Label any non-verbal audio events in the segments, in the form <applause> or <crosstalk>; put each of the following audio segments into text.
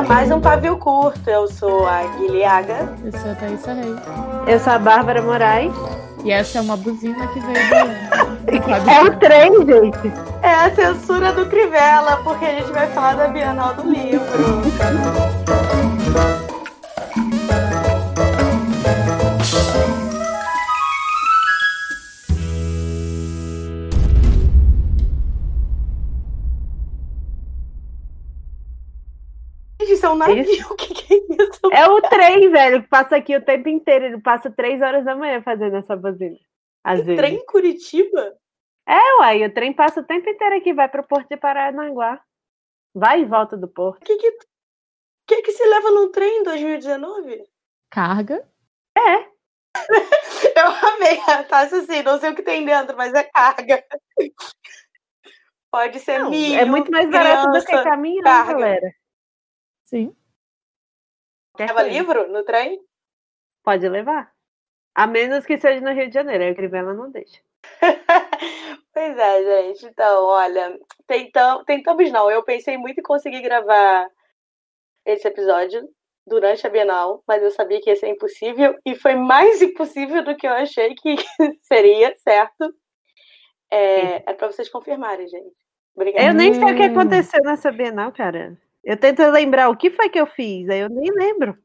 a mais um Pavio Curto. Eu sou a Guilhaga. Eu sou a Thaisa Reis. Eu sou a Bárbara Moraes. E essa é uma buzina que veio do... <laughs> É o trem, gente. É a censura do Crivella, porque a gente vai falar da Bienal do Livro. Isso é um navio, o que, que é isso? É o trem, velho, que passa aqui o tempo inteiro. Ele passa três horas da manhã fazendo essa buzina. Às vezes. Trem em Curitiba? É, uai, o trem passa o tempo inteiro aqui, vai pro Porto de Paranaguá. Vai e volta do Porto. O que que, que que se leva num trem em 2019? Carga. <laughs> Eu amei, tá assim, não sei o que tem dentro, mas é carga. Pode ser Não, milho, é muito mais barato do que caminhão, carga. galera. Sim. Leva livro no trem? Pode levar. A menos que seja no Rio de Janeiro, aí o Crivella não deixa. <laughs> Pois é, gente. Então, olha, tentam, tentamos não. Eu pensei muito em conseguir gravar esse episódio durante a Bienal, mas eu sabia que ia ser impossível e foi mais <laughs> impossível do que eu achei que <laughs> seria, certo? É, é para vocês confirmarem, gente. Obrigada. Eu nem sei o que Hum. aconteceu nessa Bienal, cara. Eu tento lembrar o que foi que eu fiz, aí eu nem lembro.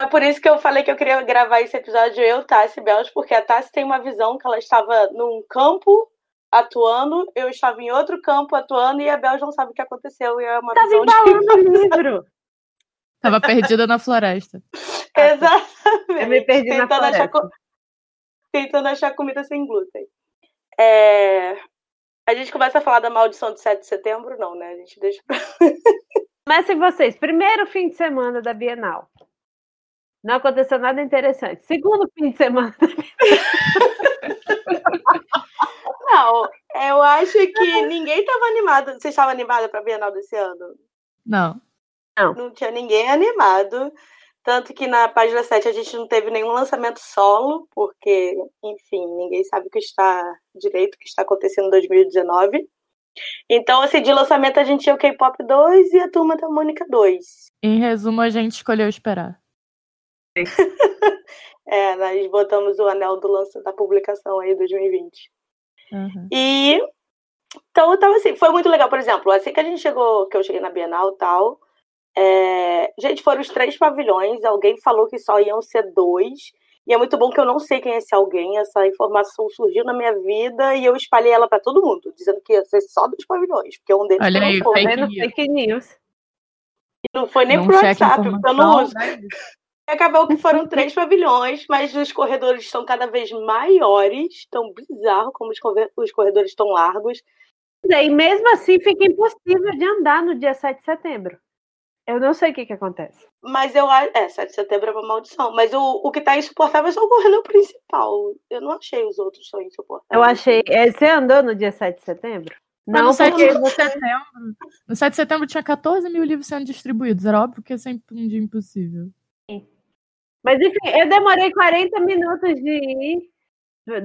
É por isso que eu falei que eu queria gravar esse episódio eu, Tassi e Belos, porque a Tassi tem uma visão que ela estava num campo atuando, eu estava em outro campo atuando e a Belos não sabe o que aconteceu. E é uma Tava visão embalando o <laughs> livro. Tava perdida na floresta. Exatamente. Eu me perdi na tentando achar, floresta. co- tentando achar comida sem glúten. É, A gente começa a falar da maldição de 7 de setembro? Não, né? A gente deixa pra... Comecem vocês. Primeiro fim de semana da Bienal. Não aconteceu nada interessante. Segundo fim de semana. <laughs> Não, eu acho que ninguém estava animado. Vocês estavam animados para a Bienal desse ano? Não. Não tinha ninguém animado. Tanto que na página 7 a gente não teve nenhum lançamento solo, porque, enfim, ninguém sabe o que está direito, o que está acontecendo em 2019. Então, assim, de lançamento a gente tinha o K-Pop 2 e a Turma da Mônica 2. Em resumo, a gente escolheu esperar. <laughs> É, nós botamos o anel do lance da publicação aí 2020. Uhum. E então eu tava assim, foi muito legal, por exemplo, assim que a gente chegou, que eu cheguei na Bienal e tal, é, gente, foram os três pavilhões, alguém falou que só iam ser dois, e é muito bom que eu não sei quem é esse alguém, essa informação surgiu na minha vida e eu espalhei ela pra todo mundo, dizendo que ia ser só dos pavilhões, porque um deles Olha não aí, foi. fake Vendo news. fake news. E não foi nem Não pro WhatsApp, porque eu não uso. E Acabou que foram três pavilhões, mas os corredores estão cada vez maiores, tão bizarro como os corredores estão largos. E mesmo assim fica impossível de andar no dia 7 de setembro. Eu não sei o que, que acontece. Mas eu acho. É, 7 de setembro é uma maldição. Mas o, o que tá insuportável é só o corredor principal. Eu não achei os outros tão insuportáveis. Eu achei. é, Você andou no dia 7 de setembro? Não, no 7 porque de você. setembro. No 7 de setembro tinha 14 mil livros sendo distribuídos. Era óbvio que ia ser um dia impossível. Mas enfim, eu demorei 40 minutos de ir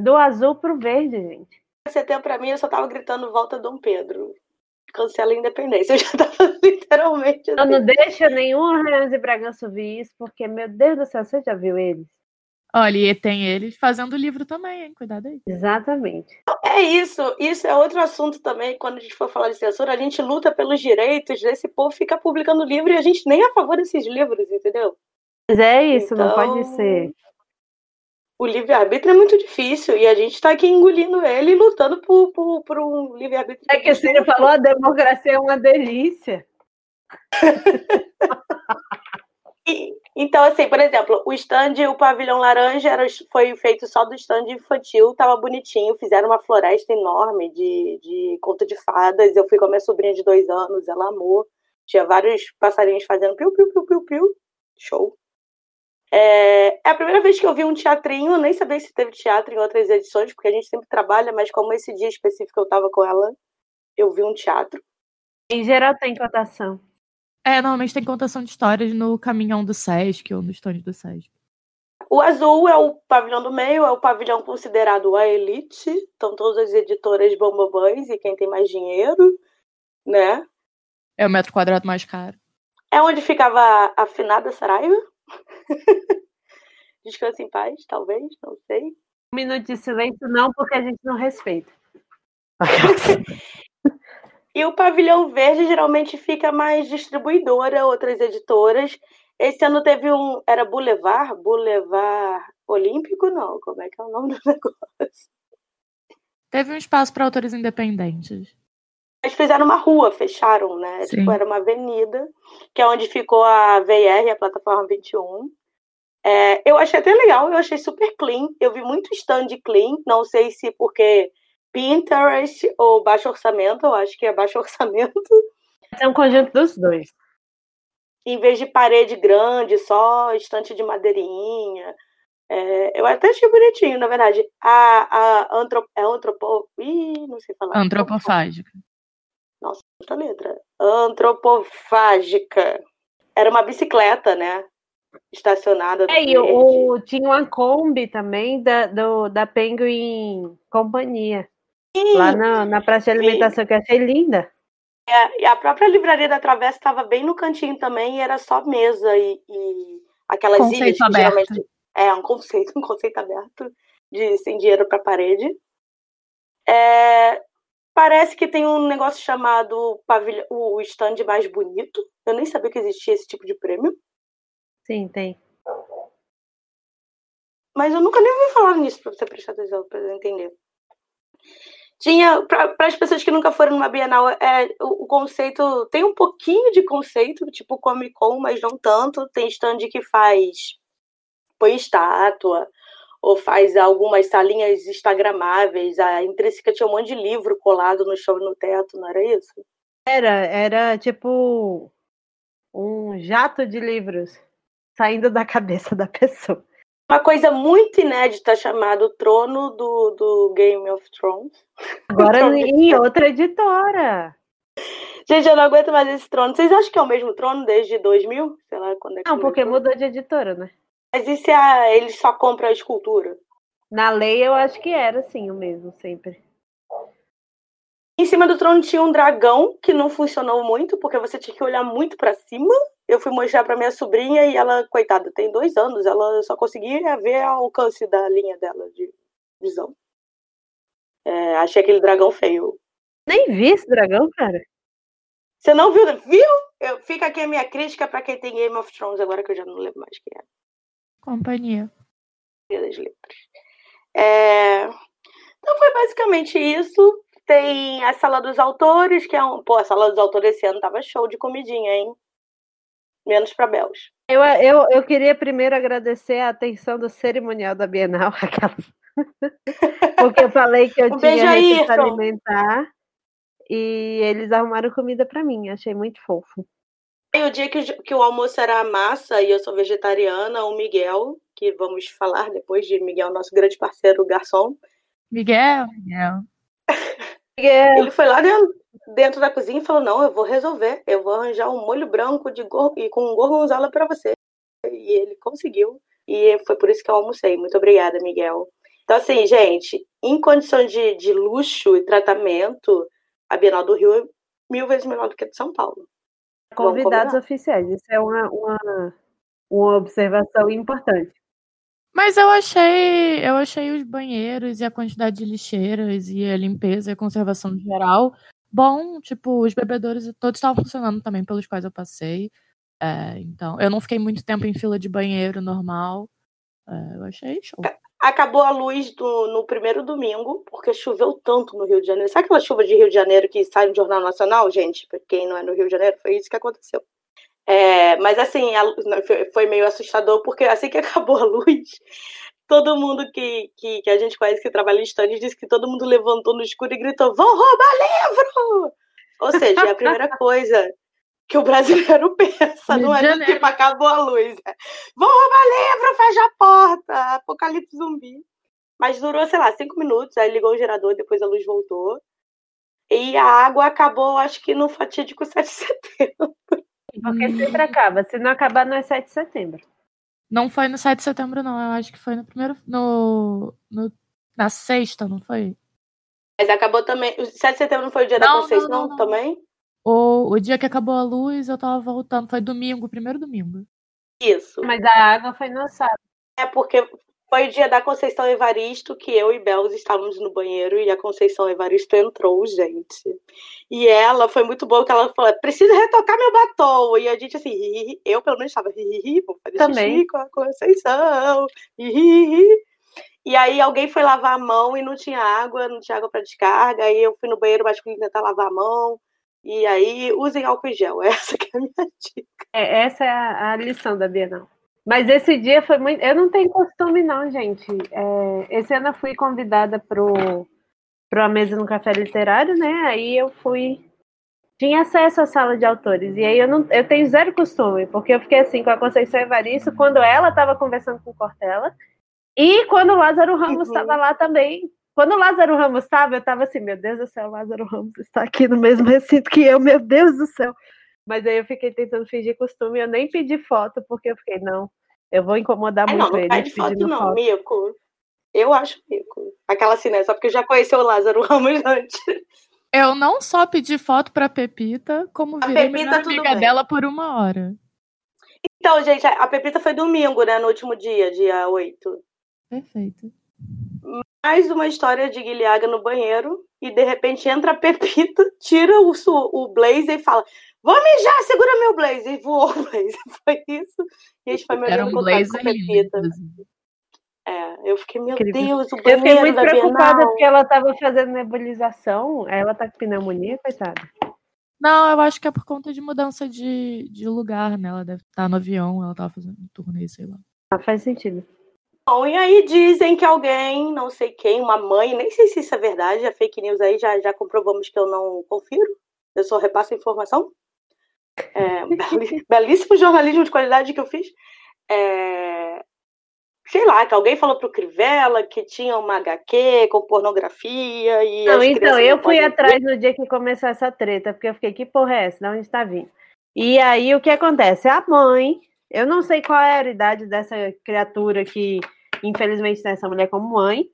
do azul pro verde, gente. 7 de setembro, pra mim, eu só tava gritando volta Dom Pedro. Cancela a independência. <laughs> Eu já tava <laughs> literalmente Eu assim. não deixa nenhum Arranhões e Bragança ouvir isso, porque, meu Deus do céu, você já viu eles? Olha, e tem eles fazendo livro também, hein? Cuidado aí. Exatamente. É isso. Isso é outro assunto também. Quando a gente for falar de censura, a gente luta pelos direitos desse povo ficar publicando livro e a gente nem é a favor desses livros, entendeu? Mas é isso, não pode Então, ser. O livre-arbítrio é muito difícil e a gente tá aqui engolindo ele e lutando por, por, por um livre-arbítrio. É que você falou, a democracia é uma delícia. <laughs> E- Então, assim, por exemplo, o stand, o pavilhão laranja era, foi feito só do stand infantil, tava bonitinho, fizeram uma floresta enorme de, de conto de fadas. Eu fui com a minha sobrinha de dois anos, ela amou. Tinha vários passarinhos fazendo piu, piu, piu, piu, piu. Show. É, é a primeira vez que eu vi um teatrinho, nem sabia se teve teatro em outras edições, porque a gente sempre trabalha, mas como esse dia específico eu tava com ela, eu vi um teatro. Em geral tem cotação. É, normalmente tem contação de histórias no caminhão do Sesc ou no stand do Sesc. O azul é o pavilhão do meio, é o pavilhão considerado a elite. Estão todas as editoras bambambãs e quem tem mais dinheiro, né? É o metro quadrado mais caro. É onde ficava a finada Saraiva? <laughs> Descanse em paz, talvez, não sei. Um minuto de silêncio, não, porque a gente não respeita. <laughs> e o pavilhão verde geralmente fica mais distribuidora, outras editoras. Esse ano teve um. Era Boulevard? Boulevard Olímpico? Não, como é que é o nome do <laughs> negócio? Teve um espaço para autores independentes. Eles fizeram uma rua, fecharam, né? Sim. Tipo, era uma avenida, que é onde ficou a VR, a plataforma 21. É, eu achei até legal, eu achei super clean. Eu vi muito stand clean, não sei se porque Pinterest ou baixo orçamento, eu acho que é baixo <laughs> orçamento. É um conjunto dos dois. Em vez de parede grande, só estante de madeirinha. É, eu até achei bonitinho, na verdade. A, a antrop, é antropo, ih, não sei falar. Antropofágica. Nossa, muita letra. Antropofágica. Era uma bicicleta, né? Estacionada. É, e o, tinha uma Kombi também da, do, da Penguin Companhia. Sim. Lá na, na praça de alimentação, Sim. que eu achei linda. É, e a própria livraria da Travessa estava bem no cantinho também, e era só mesa e, e aquelas conceito ilhas que geralmente. É, um conceito, <laughs> um conceito aberto de sem dinheiro para parede. É, parece que tem um negócio chamado o stand mais bonito. Eu nem sabia que existia esse tipo de prêmio. Sim, tem. Mas eu nunca nem ouvi falar nisso para você prestar atenção, para entender. Tinha, para as pessoas que nunca foram numa Bienal, é, o, o, conceito tem um pouquinho de conceito, tipo Comic Con, mas não tanto. Tem stand que faz põe estátua, ou faz algumas salinhas instagramáveis. A Intrínseca tinha um monte de livro colado no chão e no teto, não era isso? Era, era tipo um jato de livros saindo da cabeça da pessoa. Uma coisa muito inédita chamada o Trono do, do Game of Thrones. Agora <laughs> em outra editora. Gente, eu não aguento mais esse trono. Vocês acham que é o mesmo trono desde 2000? Sei lá quando é que Não, porque mudou de editora, né? Mas e se a, ele só compra a escultura? Na lei eu acho que era sim o mesmo, sempre. Em cima do trono tinha um dragão que não funcionou muito, porque você tinha que olhar muito para cima. Eu fui mostrar para minha sobrinha e ela, coitada, tem dois anos, ela só conseguia ver o alcance da linha dela de visão. É, achei aquele dragão feio. Nem vi esse dragão, cara. Você não viu? Viu? Eu, fica aqui a minha crítica para quem tem Game of Thrones, agora que eu já não lembro mais quem é. Companhia. Das letras. É... Então foi basicamente isso. Tem a sala dos autores, que é um. Pô, a sala dos autores esse ano tava show de comidinha, hein? Menos para Belos. Eu, eu, eu queria primeiro agradecer a atenção do cerimonial da Bienal, <laughs> aquela. Porque eu falei que eu um tinha aí, alimentar e eles arrumaram comida para mim. Achei muito fofo. E o dia que, que o almoço era massa e eu sou vegetariana, o Miguel, que vamos falar depois de Miguel, nosso grande parceiro garçom. Miguel, Miguel. <laughs> Miguel. Ele foi lá dentro, dentro da cozinha e falou: Não, eu vou resolver, eu vou arranjar um molho branco de gor e com gorgonzola para você. E ele conseguiu. E foi por isso que eu almocei. Muito obrigada, Miguel. Então, assim, gente, em condições de, de luxo e tratamento, a Bienal do Rio é mil vezes melhor do que a de São Paulo. Convidados oficiais, isso é uma, uma, uma observação importante. Mas eu achei, eu achei os banheiros e a quantidade de lixeiras e a limpeza e a conservação geral bom. Tipo, os bebedouros todos estavam funcionando também pelos quais eu passei. É, então, eu não fiquei muito tempo em fila de banheiro normal. É, eu achei show. Acabou a luz do, no primeiro domingo, porque choveu tanto no Rio de Janeiro. Sabe aquela chuva de Rio de Janeiro que sai no Jornal Nacional, gente? Pra quem não é no Rio de Janeiro, foi isso que aconteceu. É, mas assim, a, foi meio assustador, porque assim que <laughs> acabou a luz, todo mundo que, que, que a gente conhece que trabalha em estandes disse que todo mundo levantou no escuro e gritou: vão roubar livro! Ou seja, é a primeira <laughs> coisa que o brasileiro <laughs> pensa, não é do tipo, acabou a luz. É, Vão roubar livro, fecha a porta, apocalipse zumbi. Mas durou, sei lá, cinco minutos, aí ligou o gerador, depois a luz voltou. E a água acabou, acho que no fatídico 7 de setembro. <laughs> Porque sempre acaba. Se não acabar, não é 7 de setembro. Não foi no 7 de setembro, não. Eu acho que foi no primeiro. No, no, na sexta, não foi? Mas acabou também. O 7 de setembro não foi o dia não, da Conceição não, não, também? O, o dia que acabou a luz, eu tava voltando. Foi domingo, primeiro domingo. Isso. Mas a água foi no sábado. É porque foi o dia da Conceição Evaristo que eu e Belos estávamos no banheiro e a Conceição Evaristo entrou, gente. E ela foi muito boa que ela falou: preciso retocar meu batom. E a gente assim, hi, hi, eu pelo menos estava, hi, vou fazer Também. xixi com a Conceição. E aí alguém foi lavar a mão e não tinha água, não tinha água para descarga. Aí eu fui no banheiro masculino tentar lavar a mão. E aí usem álcool em gel. <laughs> Essa que é a minha dica. É, essa é a, a lição da Bienal. Mas esse dia foi muito. Eu não tenho costume, não, gente. É, esse ano eu fui convidada para uma mesa no café literário, né? Aí eu fui. Tinha acesso à sala de autores. E aí eu, não, eu tenho zero costume, porque eu fiquei assim com a Conceição Evaristo quando ela estava conversando com o Cortella e quando o Lázaro Ramos estava uhum. lá também. Quando o Lázaro Ramos estava, eu estava assim, meu Deus do céu, o Lázaro Ramos está aqui no mesmo recinto que eu, meu Deus do céu. Mas aí eu fiquei tentando fingir costume, eu nem pedi foto, porque eu fiquei, não, eu vou incomodar é, muito não, ele. Não, pede foto não, foto. mico. Eu acho mico. Aquela assim, né, só porque já conheceu o Lázaro <laughs> Ramos antes. Eu não só pedi foto pra Pepita, como a virei Pepita, amiga bem. dela por uma hora. Então, gente, a Pepita foi domingo, né, no último dia, dia 8. Perfeito. Mais uma história de Guilhaga no banheiro, e de repente entra <laughs> a Pepita, tira o, o blazer e fala: Vou mijar, segura meu blazer. E voou o blazer. <laughs> Foi isso. E a gente foi melhorando um blazer com a Pepita. É, eu fiquei, meu Incrível. Deus, o banheiro Eu fiquei muito preocupada Bienal. porque ela tava fazendo nebulização. Ela tá com pneumonia, coitada. Não, eu acho que é por conta de mudança de, de lugar, né? Ela deve estar no avião, ela tava fazendo um turnê, sei lá. Ah, faz sentido. Bom, e aí dizem que alguém, não sei quem, uma mãe, nem sei se isso é verdade, a fake news aí já, já comprovamos que eu não confiro. Eu só repasso a informação. É, <laughs> belíssimo jornalismo de qualidade que eu fiz. É, sei lá, que alguém falou pro Crivella que tinha uma HQ com pornografia e. Não, então, eu fui atrás no dia que começou essa treta, porque eu fiquei, que porra é essa? De onde está vindo? E aí o que acontece? A mãe, eu não sei qual é a idade dessa criatura que, infelizmente, tem essa mulher como mãe.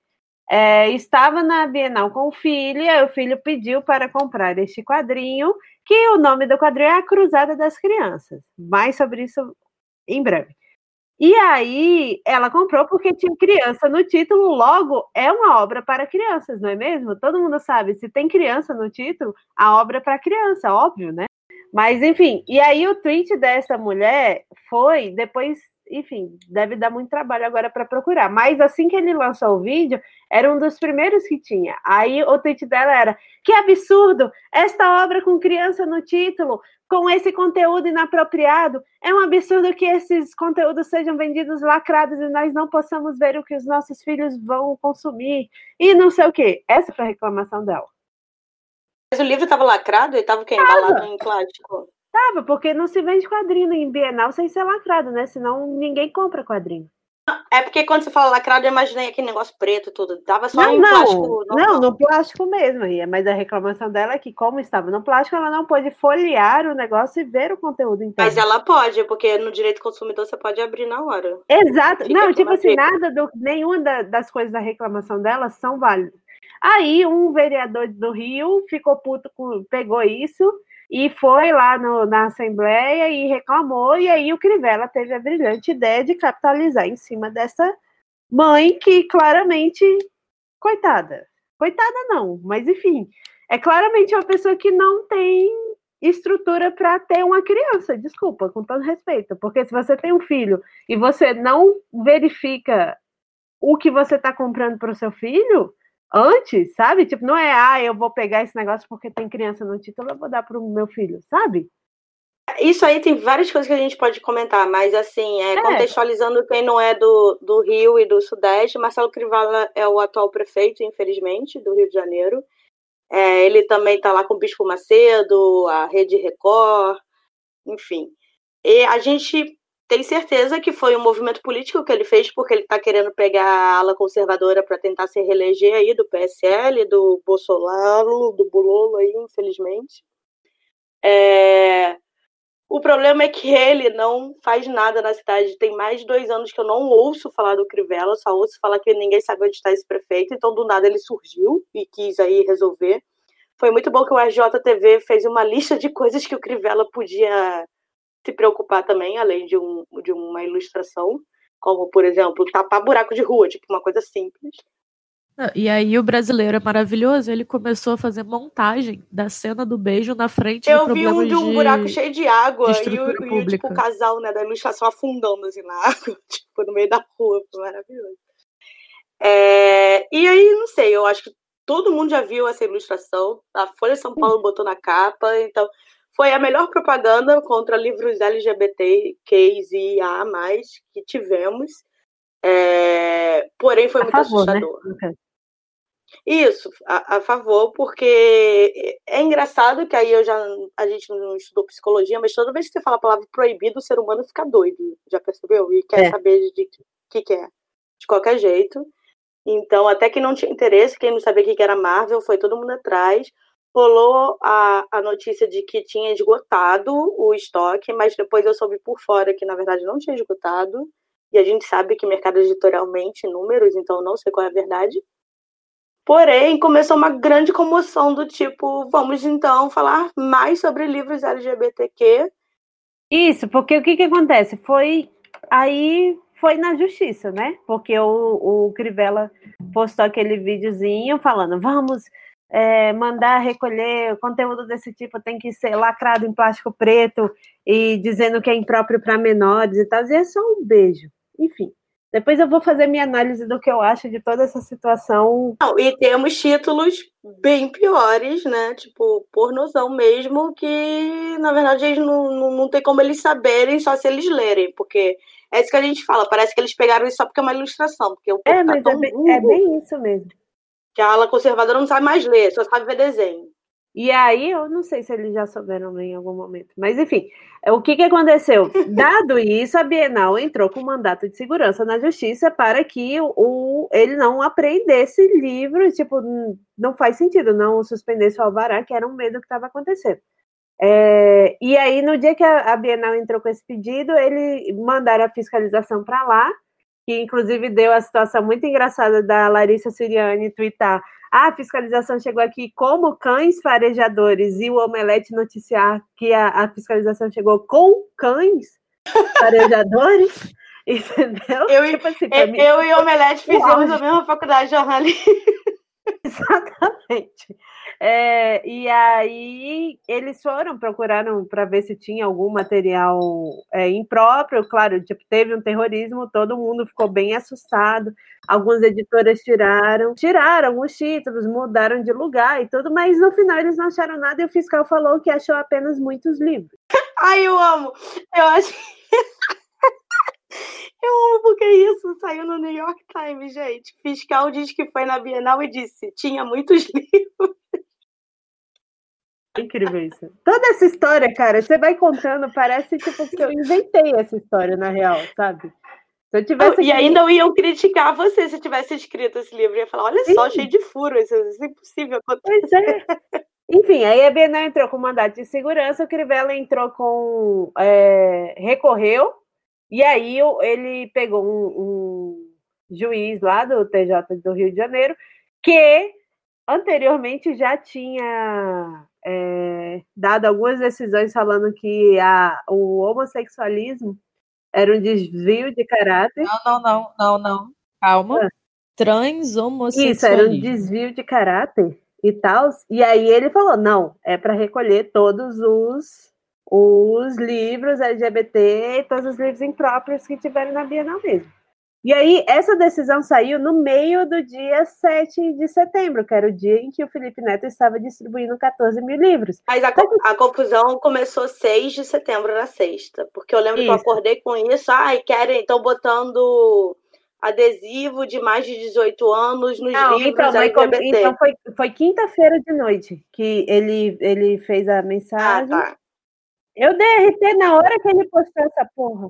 É, estava na Bienal com o filho, e o filho pediu para comprar este quadrinho que o nome do quadrinho é A Cruzada das Crianças. Mais sobre isso em breve. E aí ela comprou porque tinha criança no título, logo é uma obra para crianças, não é mesmo? Todo mundo sabe, se tem criança no título, a obra é para criança, óbvio, né? Mas enfim, e aí o tweet dessa mulher foi depois enfim, deve dar muito trabalho agora para procurar. Mas assim que ele lançou o vídeo, era um dos primeiros que tinha. Aí o tweet dela era: que absurdo! Esta obra com criança no título, com esse conteúdo inapropriado, é um absurdo que esses conteúdos sejam vendidos lacrados e nós não possamos ver o que os nossos filhos vão consumir. E não sei o quê. Essa foi a reclamação dela. Mas o livro estava lacrado e estava embalado em plástico? Tava, porque não se vende quadrinho em Bienal sem ser lacrado, né? Senão ninguém compra quadrinho. É porque quando você fala lacrado, eu imaginei aquele negócio preto tudo. Tava só não, em não, plástico. Não, não, no plástico mesmo. Mas a reclamação dela é que, como estava no plástico, ela não pôde folhear o negócio e ver o conteúdo inteiro. Mas ela pode, porque no direito consumidor você pode abrir na hora. Exato. Fica não, tipo assim, nada do, nenhuma da, das coisas da reclamação dela são válidas. Aí um vereador do Rio ficou puto com, pegou isso e foi lá no, na Assembleia e reclamou, e aí o Crivella teve a brilhante ideia de capitalizar em cima dessa mãe que claramente, coitada, coitada não, mas enfim, é claramente uma pessoa que não tem estrutura para ter uma criança, desculpa, com todo respeito, porque se você tem um filho e você não verifica o que você está comprando para o seu filho, antes, sabe? Tipo, não é, ah, eu vou pegar esse negócio porque tem criança no título, eu vou dar para o meu filho, sabe? Isso aí tem várias coisas que a gente pode comentar, mas assim, é, é. contextualizando quem não é do, do Rio e do Sudeste, Marcelo Crivala é o atual prefeito, infelizmente, do Rio de Janeiro. É, ele também está lá com o Bispo Macedo, a Rede Record, enfim. E a gente tem certeza que foi um movimento político que ele fez, porque ele está querendo pegar a ala conservadora para tentar se reeleger aí do PSL, do Bolsonaro, do Bololo aí, infelizmente. É... O problema é que ele não faz nada na cidade. Tem mais de dois anos que eu não ouço falar do Crivella, só ouço falar que ninguém sabe onde está esse prefeito. Então, do nada, ele surgiu e quis aí resolver. foi muito bom que o RJTV fez uma lista de coisas que o Crivella podia se preocupar também, além de, um, de uma ilustração, como, por exemplo, tapar buraco de rua, tipo uma coisa simples. E aí o brasileiro é maravilhoso, ele começou a fazer montagem da cena do beijo na frente Eu vi um de um buraco cheio de água de e, o, e tipo, o casal né, da ilustração afundando assim na <laughs> água, tipo, no meio da rua, foi maravilhoso. É, e aí, não sei, eu acho que todo mundo já viu essa ilustração, a Folha São Paulo botou na capa, então foi a melhor propaganda contra livros LGBTQIA+, que tivemos. É, porém, foi a muito favor, né, assustador. Né? Isso, a, a, favor, porque é engraçado que aí eu já a gente não estudou psicologia, mas toda vez que você fala a palavra proibido, o ser humano fica doido, já percebeu? E quer é. saber de que que é, de qualquer jeito. Então, até que não tinha interesse, quem não sabia o que era Marvel, foi todo mundo atrás. Rolou a, a notícia de que tinha esgotado o estoque, mas depois eu soube por fora que, na verdade, não tinha esgotado. E a gente sabe que mercado editorialmente números, então não sei qual é a verdade. Porém, começou uma grande comoção do tipo, vamos então falar mais sobre livros LGBTQ. Isso, porque o que, que acontece? Foi aí foi na justiça, né? Porque o, o Crivella postou aquele videozinho falando, vamos é, mandar recolher conteúdo desse tipo tem que ser lacrado em plástico preto e dizendo que é impróprio para menores e tal. E é só um beijo. Enfim. Depois eu vou fazer minha análise do que eu acho de toda essa situação. Não, e temos títulos bem piores, né? Tipo, pornozão mesmo, que na verdade eles não, não, não tem como eles saberem só se eles lerem, porque é isso que a gente fala, parece que eles pegaram isso só porque é uma ilustração, porque o é, tá mas é, bem, é bem isso mesmo. Que a ala conservadora não sabe mais ler, só sabe ver desenho. E aí, eu não sei se eles já souberam em algum momento. Mas, enfim, o que, que aconteceu? <laughs> Dado isso, a Bienal entrou com mandato de segurança na justiça para que o, ele não apreendesse livros. Tipo, não faz sentido não suspendesse o Alvará, que era um medo que estava acontecendo. É, e aí, no dia que a, a Bienal entrou com esse pedido, ele mandaram a fiscalização para lá, que inclusive deu a situação muito engraçada da Larissa Siriani twittar a fiscalização chegou aqui como cães farejadores e o Omelete noticiar que a, a fiscalização chegou com cães <laughs> farejadores. Entendeu? Eu, tipo assim, eu, mim, eu e o Omelete fizemos a mesma faculdade de jornalismo. <laughs> Exatamente. É, e aí eles foram, procuraram para ver se tinha algum material é, impróprio. Claro, tipo, teve um terrorismo, todo mundo ficou bem assustado. Algumas editoras tiraram, tiraram os títulos, mudaram de lugar e tudo, mas no final eles não acharam nada e o fiscal falou que achou apenas muitos livros. Ai, eu amo! Eu acho. Eu amo porque isso saiu no New York Times, gente. Fiscal diz que foi na Bienal e disse: tinha muitos <laughs> livros. Incrível isso. Toda essa história, cara, você vai contando, parece tipo que eu inventei essa história na real, sabe? Se eu tivesse. E ainda iam criticar você se tivesse escrito esse livro. Ia falar: olha Sim. só, cheio de furos, isso é impossível acontecer. Pois é. Enfim, aí a Bienal entrou com mandato de segurança, o Crivella entrou com. É, recorreu, e aí ele pegou um, um juiz lá do TJ do Rio de Janeiro, que anteriormente já tinha é, dado algumas decisões falando que a, o homossexualismo era um desvio de caráter. Não, não, não, não, não. Calma. Ah. Transhomossexualismo. Isso, era um desvio de caráter e tal. E aí ele falou: não, é para recolher todos os, os livros LGBT, todos os livros impróprios que tiveram na Bienal mesmo. E aí, essa decisão saiu no meio do dia 7 de setembro, que era o dia em que o Felipe Neto estava distribuindo 14 mil livros. Mas a, a confusão começou 6 de setembro na sexta, porque eu lembro isso. que eu acordei com isso, ai, querem, estão botando adesivo de mais de 18 anos nos Não, livros então, LGBT. Então foi, foi quinta-feira de noite que ele, ele fez a mensagem. Ah, tá. Eu dei RT na hora que ele postou essa porra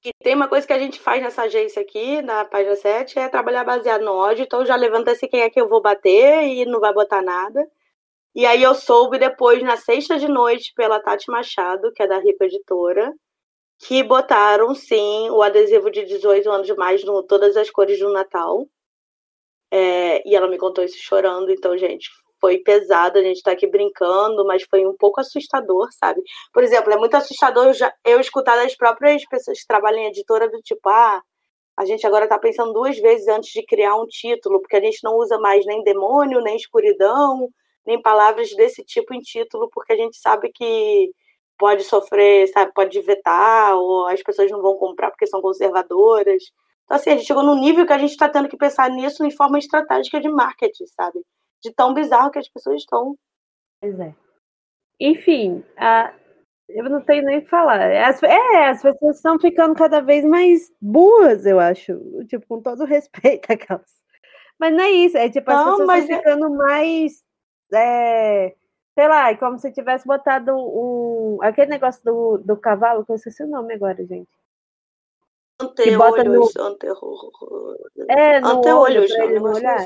que tem uma coisa que a gente faz nessa agência aqui, na página 7, é trabalhar baseado no ódio. Então já levanta-se quem é que eu vou bater e não vai botar nada. E aí eu soube depois, na sexta de noite, pela Tati Machado, que é da Rico Editora, que botaram sim o adesivo de 18 anos mais no todas as cores do Natal. É, e ela me contou isso chorando, então, gente, foi pesado, a gente está aqui brincando, mas foi um pouco assustador, sabe? Por exemplo, é muito assustador eu, já, eu escutar das próprias pessoas que trabalham em editora do tipo, ah, a gente agora está pensando duas vezes antes de criar um título, porque a gente não usa mais nem demônio, nem escuridão, nem palavras desse tipo em título, porque a gente sabe que pode sofrer, sabe, pode vetar, ou as pessoas não vão comprar porque são conservadoras. Então, assim, a gente chegou num nível que a gente está tendo que pensar nisso em forma estratégica de marketing, sabe? De tão bizarro que as pessoas estão. Pois é. Enfim, a... eu não tenho nem o que falar. As... É, as pessoas estão ficando cada vez mais burras, eu acho. Tipo, com todo respeito <laughs> aquelas. Mas não é isso, é tipo, as não, pessoas estão é ficando mais. É... Sei lá, é como se tivesse botado um. Aquele negócio do, do cavalo, que eu esqueci o nome agora, gente. Anteolhos, no... É, no anteolhos, olhar.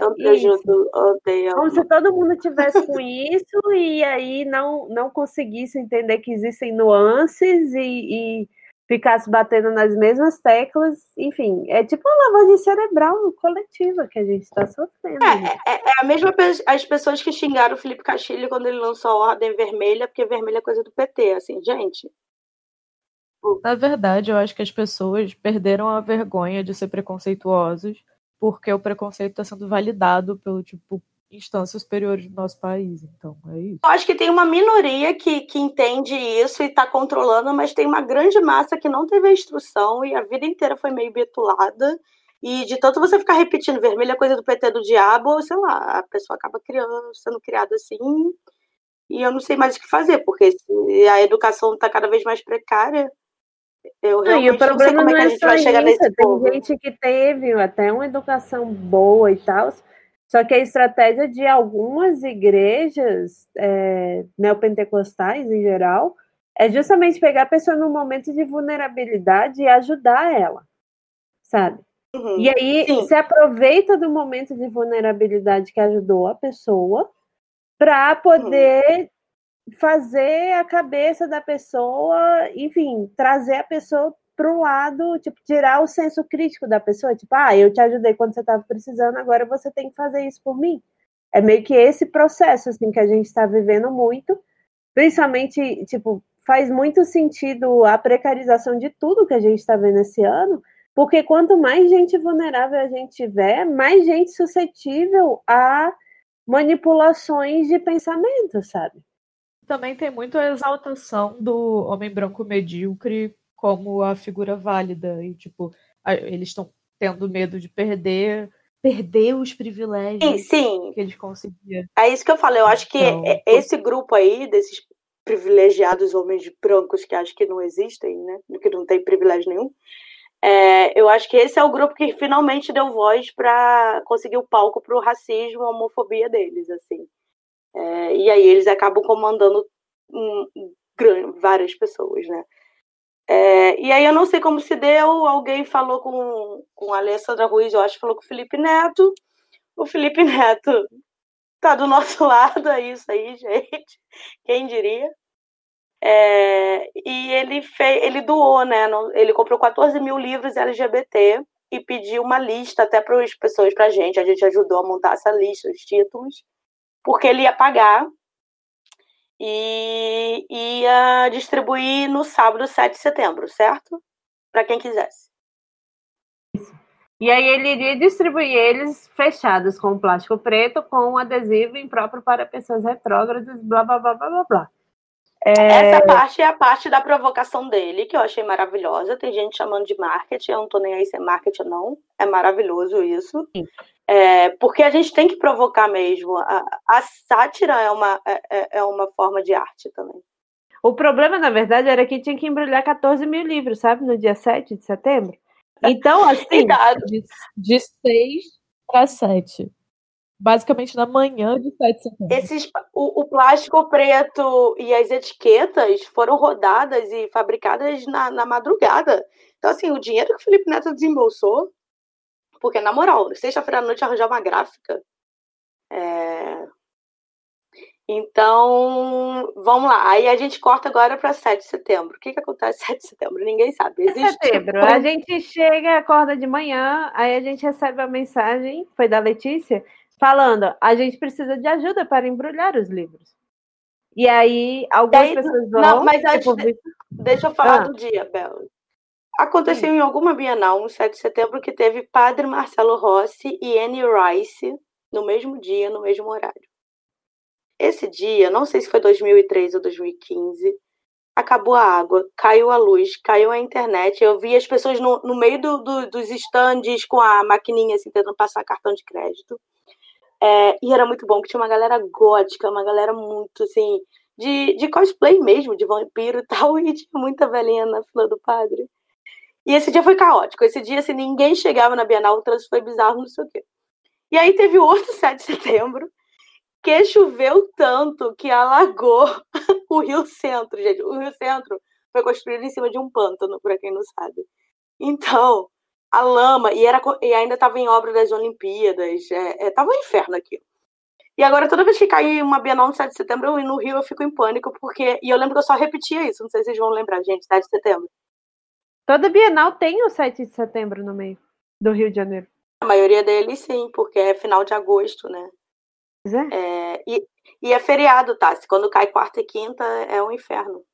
Como se todo mundo tivesse com isso <laughs> e aí não, não conseguisse entender que existem nuances e, e ficasse batendo nas mesmas teclas. Enfim, é tipo uma lavagem cerebral coletiva que a gente está sofrendo. É, é, é, a mesma as pessoas que xingaram o Felipe Castilho quando ele lançou a Ordem Vermelha, porque vermelha é coisa do PT. Assim, gente, na verdade, eu acho que as pessoas perderam a vergonha de ser preconceituosos porque o preconceito está sendo validado pelo tipo instâncias superiores do nosso país. Então, é isso. Eu acho que tem uma minoria que, que entende isso e está controlando, mas tem uma grande massa que não teve a instrução e a vida inteira foi meio betulada. E de tanto você ficar repetindo vermelho é coisa do PT do diabo, sei lá, a pessoa acaba criando, sendo criada assim. E eu não sei mais o que fazer, porque a educação está cada vez mais precária. Eu não, e o problema não, é, é só isso. Tem povo. gente que teve até uma educação boa e tal, só que a estratégia de algumas igrejas é, neopentecostais em geral é justamente pegar a pessoa num momento de vulnerabilidade e ajudar ela, sabe? Uhum, e aí sim. se aproveita do momento de vulnerabilidade que ajudou a pessoa para poder uhum fazer a cabeça da pessoa, enfim, trazer a pessoa para um lado, tipo, tirar o senso crítico da pessoa, tipo, ah, eu te ajudei quando você estava precisando, agora você tem que fazer isso por mim. É meio que esse processo, assim, que a gente está vivendo muito, principalmente, tipo, faz muito sentido a precarização de tudo que a gente está vendo esse ano, porque quanto mais gente vulnerável a gente tiver, mais gente suscetível a manipulações de pensamento, sabe? Também tem muito a exaltação do homem branco medíocre como a figura válida. E, tipo, eles estão tendo medo de perder perder os privilégios sim, sim. que eles conseguiam. É isso que eu falei. Eu acho que então, esse grupo aí, desses privilegiados homens brancos que acho que não existem, né? Que não tem privilégio nenhum. É, eu acho que esse é o grupo que finalmente deu voz para conseguir o palco para o racismo, a homofobia deles, assim. É, e aí eles acabam comandando um, um, várias pessoas, né? É, e aí eu não sei como se deu, alguém falou com, com a Alessandra Ruiz, eu acho falou com o Felipe Neto. O Felipe <laughs> Neto tá do nosso <laughs> lado, é isso aí, gente. Quem diria? É, e ele fez, ele doou, né? Ele comprou 14 mil livros LGBT e pediu uma lista até para as pessoas, para a gente. A gente ajudou a montar essa lista, os títulos porque ele ia pagar e ia distribuir no sábado, 7 de setembro, certo? Para quem quisesse. E aí ele iria distribuir eles fechados com plástico preto, com um adesivo impróprio para pessoas retrógradas, blá blá blá blá blá blá. É... Essa parte é a parte da provocação dele, que eu achei maravilhosa. Tem gente chamando de marketing, eu não tô nem aí se é marketing ou não. É maravilhoso isso. É, porque a gente tem que provocar mesmo. A, a sátira é uma, é, é, é uma forma de arte também. O problema, na verdade, era que tinha que embrulhar 14 mil livros, sabe? No dia 7 de setembro. Então, <laughs> assim. de, de 6 para 7 basicamente na manhã de 7 de setembro. Esses, o, o, plástico preto e as etiquetas foram rodadas e fabricadas na, na madrugada. Então, assim, o dinheiro que o Felipe Neto desembolsou, porque, na moral, sexta-feira à noite arranjar uma gráfica. É... Então, vamos lá. Aí a gente corta agora para 7 de setembro. O que, que acontece 7 de setembro? Ninguém sabe. Existe setembro. A gente chega, acorda de manhã, aí a gente recebe a mensagem, foi da Letícia, falando, a gente precisa de ajuda para embrulhar os livros. E aí, algumas pessoas vão. Não, mas antes, tipo, de, deixa eu falar ah. do dia, Bela. Aconteceu Sim. em alguma Bienal, no 7 de setembro, que teve Padre Marcelo Rossi e Annie Rice no mesmo dia, no mesmo horário. Esse dia, não sei se foi 2003 ou 2015, acabou a água, caiu a luz, caiu a internet. Eu vi as pessoas no, no meio do, do, dos estandes com a maquininha assim, tentando passar cartão de crédito. É, e era muito bom, porque tinha uma galera gótica, uma galera muito assim, de, de cosplay mesmo, de vampiro e tal, <laughs> e tinha muita velhinha na fila do padre. E esse dia foi caótico. Esse dia, assim, ninguém chegava na Bienal, o trânsito foi bizarro, não sei o quê. E aí teve o outro <laughs> 7 de setembro, que choveu tanto que alagou <laughs> o Rio Centro, gente. O Rio Centro foi construído em cima de um pântano, para quem não sabe. Então, a lama, e, era, e ainda estava em obra das Olimpíadas, é, é, tava um inferno aqui. E agora, toda vez que cai uma Bienal no 7 de setembro, eu no Rio eu fico em pânico, porque. E eu lembro que eu só repetia isso, não sei se vocês vão lembrar, gente, 7 de setembro. Toda Bienal tem o 7 de setembro no meio do Rio de Janeiro. A maioria deles sim, porque é final de agosto, né? É. É, e, e é feriado, tá? Quando cai quarta e quinta é um inferno.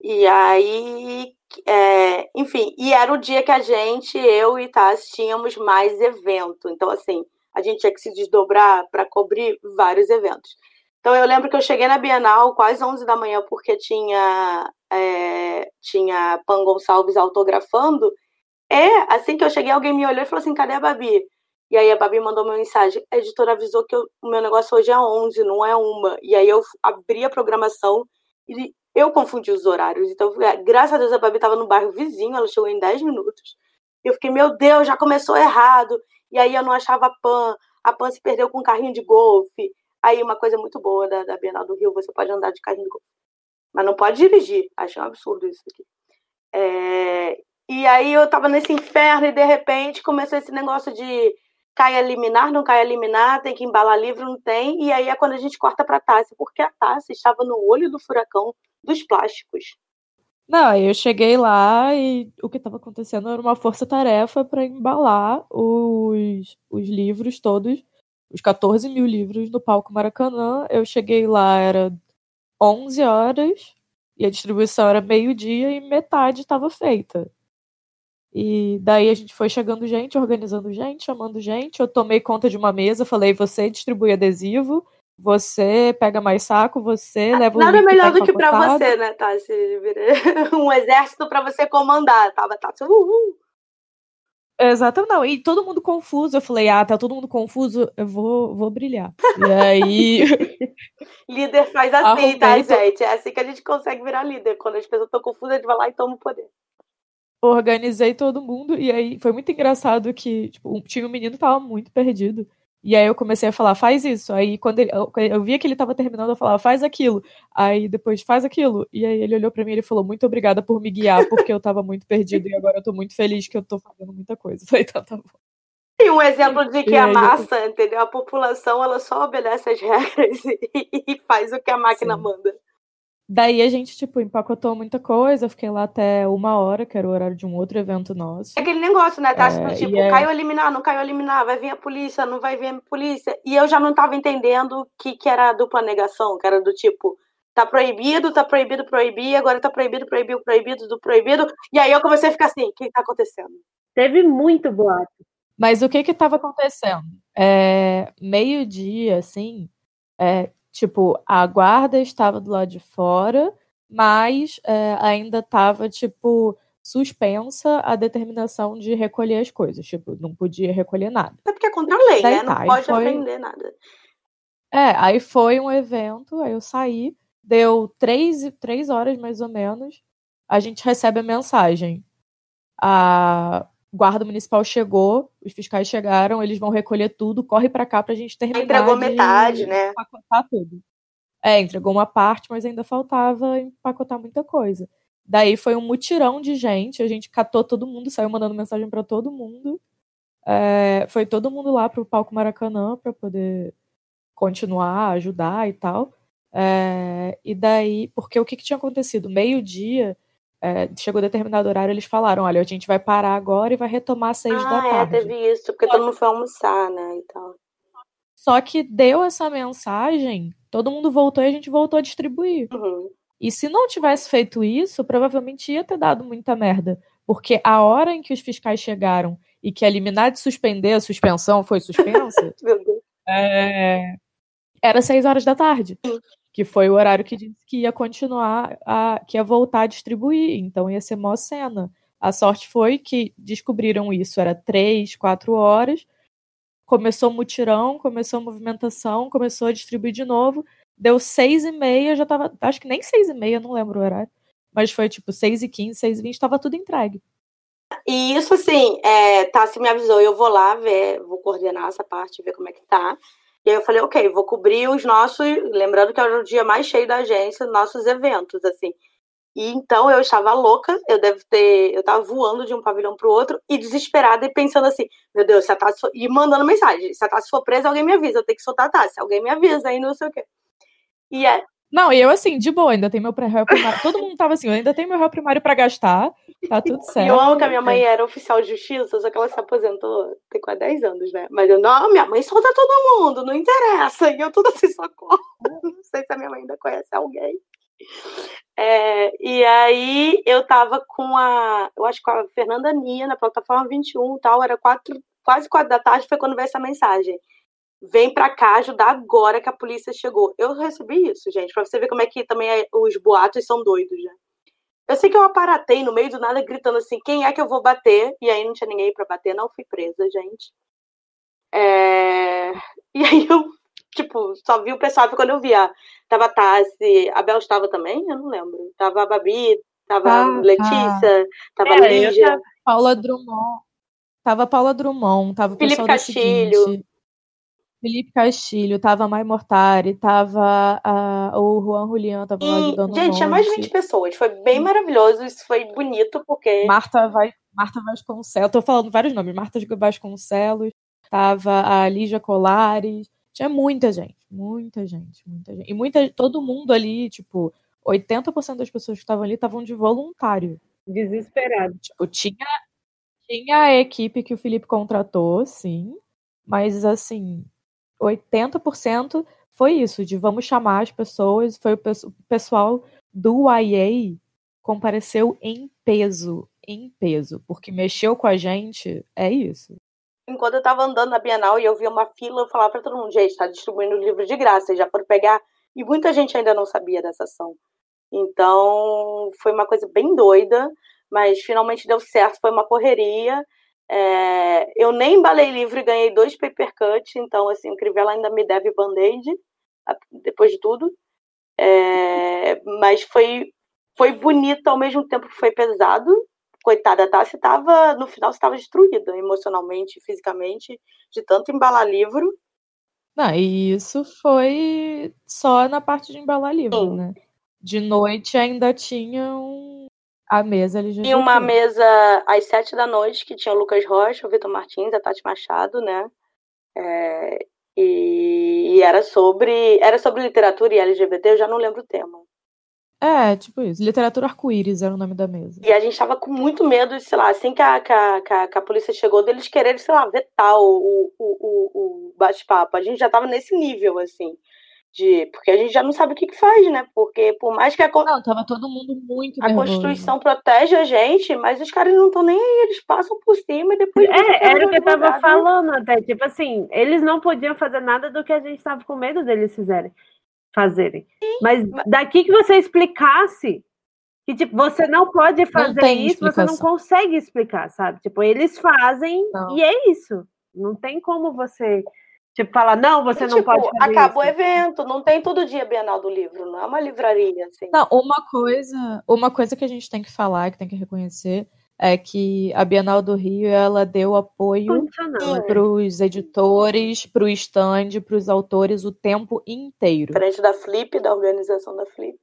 E aí, é, enfim, e era o dia que a gente, eu e Tassi, tínhamos mais evento. Então, assim, a gente tinha que se desdobrar para cobrir vários eventos. Então, eu lembro que eu cheguei na Bienal quase 11 da manhã, porque tinha, é, tinha Pan Gonçalves autografando. É, assim que eu cheguei, alguém me olhou e falou assim: cadê a Babi? E aí a Babi mandou uma mensagem. A editora avisou que eu, o meu negócio hoje é 11, não é uma. E aí eu abri a programação e eu confundi os horários. Então, é, graças a Deus, a Babi estava no bairro vizinho, ela chegou em 10 minutos. Eu fiquei, meu Deus, já começou errado. E aí eu não achava a Pan. A Pan se perdeu com um carrinho de golfe. Aí uma coisa muito boa da, da Bienal do Rio, você pode andar de carrinho de. Mas não pode dirigir. Achei um absurdo isso aqui. É... E aí eu tava nesse inferno e de repente começou esse negócio de cai a liminar, não cai a liminar, tem que embalar livro, não tem. E aí é quando a gente corta para Tassi, porque a Tassi estava no olho do furacão dos plásticos. Não, eu cheguei lá e o que estava acontecendo era uma força-tarefa para embalar os, os livros todos, os 14 mil livros no palco Maracanã. Eu cheguei lá, era 11 horas, e a distribuição era meio-dia e metade estava feita. E daí a gente foi chegando gente, organizando gente, chamando gente. Eu tomei conta de uma mesa, falei: você distribui adesivo, você pega mais saco, você ah, leva o Nada melhor tá do que para você, né, Tassi? <laughs> Um exército para você comandar. Tava Tassi, uhul. Exato, não. E todo mundo confuso. Eu falei, ah, tá todo mundo confuso, eu vou, vou brilhar. E aí. <laughs> líder faz assim, tá, gente? É assim que a gente consegue virar líder. Quando as pessoas estão confusas, a gente vai lá e toma o poder organizei todo mundo, e aí foi muito engraçado que, tipo, tinha um menino que tava muito perdido. E aí eu comecei a falar, faz isso. Aí quando ele, eu, eu via que ele tava terminando, eu falava, faz aquilo. Aí depois, faz aquilo. E aí ele olhou para mim e falou, muito obrigada por me guiar, porque eu tava muito perdido e agora eu tô muito feliz que eu tô fazendo muita coisa. Eu falei, tá, tá bom. E um exemplo de que a massa, eu... entendeu? A população, ela só obedece as regras e, <laughs> e faz o que a máquina Sim. manda. Daí a gente, tipo, empacotou muita coisa, fiquei lá até uma hora, que era o horário de um outro evento nosso. É aquele negócio, né? Tá, é, tipo, é... caiu eliminar, não caiu eliminar, vai vir a polícia, não vai vir a polícia. E eu já não tava entendendo que, que era dupla negação, que era do tipo, tá proibido, tá proibido, proibir, agora tá proibido, proibido, proibido, do proibido. E aí eu comecei a ficar assim, o que tá acontecendo? Teve muito boato. Mas o que que tava acontecendo? É, meio-dia, assim, é, Tipo, a guarda estava do lado de fora, mas é, ainda estava, tipo, suspensa a determinação de recolher as coisas. Tipo, não podia recolher nada. É porque é contra a lei, Daí, né? Não tá, pode foi... aprender nada. É, aí foi um evento, aí eu saí, deu três, três horas mais ou menos, a gente recebe a mensagem. A guarda municipal chegou, os fiscais chegaram, eles vão recolher tudo, corre para cá pra gente terminar. Entregou metade, né? Empacotar tudo. É, entregou uma parte, mas ainda faltava empacotar muita coisa. Daí foi um mutirão de gente, a gente catou todo mundo, saiu mandando mensagem para todo mundo. É, foi todo mundo lá pro palco Maracanã para poder continuar, ajudar e tal. É, e daí, porque o que, que tinha acontecido? Meio-dia, é, chegou determinado horário, eles falaram: olha, a gente vai parar agora e vai retomar às seis ah, da tarde. É, teve isso, porque todo mundo foi almoçar, né? E tal. Só que deu essa mensagem, todo mundo voltou e a gente voltou a distribuir. Uhum. E se não tivesse feito isso, provavelmente ia ter dado muita merda. Porque a hora em que os fiscais chegaram e que a liminar de suspender a suspensão foi suspensa, <laughs> é... era seis horas da tarde. Que foi o horário que disse que ia continuar, a... que ia voltar a distribuir. Então ia ser mó cena. A sorte foi que descobriram isso, era três, quatro horas começou o mutirão, começou a movimentação, começou a distribuir de novo. Deu seis e meia, já tava. Acho que nem seis e meia, não lembro o horário. Mas foi tipo seis e quinze, seis e vinte, tava tudo entregue. E isso, assim, é, Tassi me avisou, eu vou lá ver, vou coordenar essa parte, ver como é que tá. E aí eu falei, ok, vou cobrir os nossos, lembrando que era o dia mais cheio da agência, nossos eventos, assim. E então eu estava louca, eu devo ter, eu estava voando de um pavilhão para o outro e desesperada e pensando assim, meu Deus, se a for... e mandando mensagem, se a Tassi for presa, alguém me avisa, eu tenho que soltar a Tassi, alguém me avisa aí, não sei o quê. E é... Não, e eu assim, de boa, ainda tenho meu pré-réu primário. Todo mundo tava assim, eu ainda tenho meu réu primário para gastar, tá tudo certo. E eu amo que a minha mãe era oficial de justiça, só que ela se aposentou tem quase 10 anos, né? Mas eu, não, minha mãe solta todo mundo, não interessa. E eu tudo assim, socorro. <laughs> Não sei se a minha mãe ainda conhece alguém. É, e aí eu tava com a, eu acho com a Fernanda Nia na plataforma 21 tal, era quatro, quase quatro da tarde, foi quando veio essa mensagem. Vem pra cá ajudar agora que a polícia chegou. Eu recebi isso, gente, pra você ver como é que também é, os boatos são doidos, né? Eu sei que eu aparatei no meio do nada gritando assim, quem é que eu vou bater? E aí não tinha ninguém para bater, não fui presa, gente. É... E aí eu tipo, só vi o pessoal quando eu via. Tava a Tassi, a Bel estava também? Eu não lembro. Tava a Babi, tava ah, a Letícia, ah. tava é, a Lígia. Paula Drummond. Tava a Paula Drummond, tava o Felipe Castilho. Felipe Castilho, tava a Mai Mortari, tava a, o Juan Julián, tava e, lá ajudando Gente, tinha mais de 20 pessoas. Foi bem maravilhoso, isso foi bonito, porque. Marta, vai, Marta Vasconcelos, tô falando vários nomes. Marta Vasconcelos, tava a Lígia Colares, tinha muita gente, muita gente, muita gente. E muita, todo mundo ali, tipo, 80% das pessoas que estavam ali estavam de voluntário. Desesperado. Tipo, tinha, tinha a equipe que o Felipe contratou, sim, mas assim, 80% foi isso, de vamos chamar as pessoas, foi o pessoal do IA compareceu em peso, em peso, porque mexeu com a gente, é isso enquanto eu estava andando na Bienal e eu via uma fila, eu falava para todo mundo, gente, está distribuindo livro de graça, já foram pegar. E muita gente ainda não sabia dessa ação. Então, foi uma coisa bem doida, mas finalmente deu certo, foi uma correria. É... eu nem embalei livro e ganhei dois paper cut, então, assim, o Crivella ainda me deve band-aid, depois de tudo. É... mas foi, foi bonito ao mesmo tempo que foi pesado, coitada, a Tassi estava, no final, estava destruída emocionalmente, fisicamente, de tanto embalar livro. Não, e isso foi só na parte de embalar livro, Sim. né? De noite ainda tinham a mesa ali. E uma mesa às sete da noite, que tinha o Lucas Rocha, o Vitor Martins, a Tati Machado, né? É, e, e, era sobre era sobre literatura e LGBT, eu já não lembro o tema. É, tipo isso. Literatura Arco-Íris era o nome da mesa. E a gente tava com muito medo de, sei lá, assim que a, que a, que a, que a polícia chegou, deles quererem, sei lá, vetar o, o, o, o bate-papo. A gente já tava nesse nível, assim. De, porque a gente já não sabe o que, que faz, né? Porque por mais que a. Não, tava todo mundo muito. A nervoso. Constituição protege a gente, mas os caras não estão nem aí, eles passam por cima e depois. É, era o que eu tava falando até. Tipo assim, eles não podiam fazer nada do que a gente tava com medo deles fizerem fazerem. Mas daqui que você explicasse que tipo, você não pode fazer não isso, você não consegue explicar, sabe? Tipo, eles fazem não. e é isso. Não tem como você tipo falar não, você e, não tipo, pode acabou isso. o evento, não tem todo dia Bienal do livro, não é uma livraria assim. Não, uma coisa, uma coisa que a gente tem que falar, que tem que reconhecer é que a Bienal do Rio ela deu apoio para os editores, para o stand, para os autores o tempo inteiro. Frente da Flip, da organização da Flip.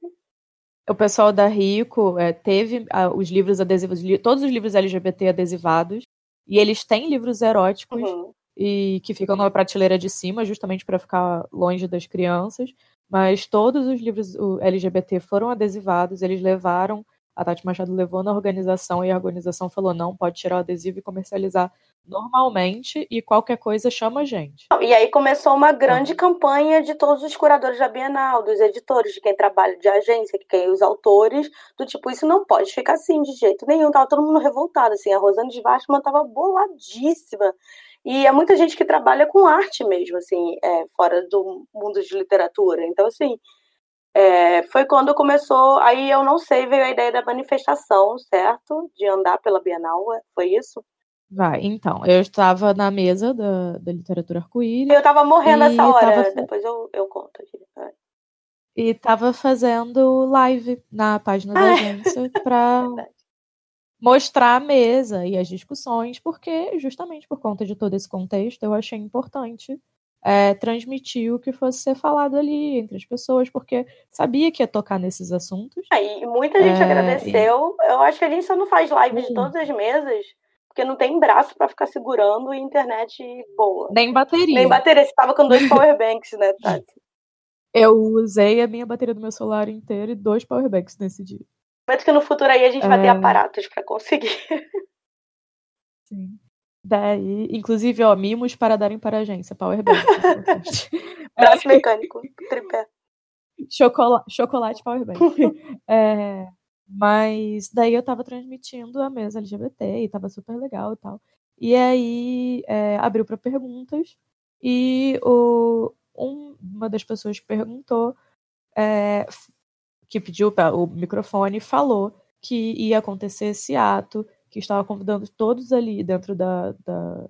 O pessoal da Rico é, teve os livros adesivos, todos os livros LGBT adesivados, e eles têm livros eróticos uhum. E que ficam na prateleira de cima, justamente para ficar longe das crianças. Mas todos os livros LGBT foram adesivados, eles levaram A Tati Machado levou na organização e a organização falou: não, pode tirar o adesivo e comercializar normalmente e qualquer coisa chama a gente. E aí começou uma grande uhum. campanha de todos os curadores da Bienal, dos editores, de quem trabalha de agência, de quem os autores, do tipo, isso não pode ficar assim de jeito nenhum. Tava todo mundo revoltado, assim. A Rosane de Vasco tava boladíssima. E é muita gente que trabalha com arte mesmo, assim, é, fora do mundo de literatura. Então, assim, é, foi quando começou, aí eu não sei, veio a ideia da manifestação, certo? De andar pela Bienal, foi isso? Vai, então, eu estava na mesa da, da literatura arco-íris. Eu estava morrendo essa hora, tava... depois eu, eu conto aqui. E estava fazendo live na página da ah, é. agência para <laughs> mostrar a mesa e as discussões, porque justamente por conta de todo esse contexto, eu achei importante é, transmitir o que fosse ser falado ali entre as pessoas, porque sabia que ia tocar nesses assuntos. Ah, e muita gente é, agradeceu. E... Eu acho que a gente só não faz live de todas as mesas, porque não tem braço para ficar segurando e internet boa. Nem bateria. Nem bateria. Você tava com dois <laughs> powerbanks, né, Tati? Eu usei a minha bateria do meu celular inteiro e dois powerbanks nesse dia. Mas que no futuro aí a gente vai ter é. aparatos para conseguir. <laughs> Sim. Daí, inclusive, ó, mimos para darem para a agência, Powerbank. <laughs> Braço mecânico, tripé. Chocolate, chocolate Powerbank. <laughs> é, mas daí eu tava transmitindo a mesa LGBT e tava super legal e tal. E aí é, abriu para perguntas e o, um, uma das pessoas perguntou, é, que pediu o microfone, falou que ia acontecer esse ato que estava convidando todos ali dentro da, da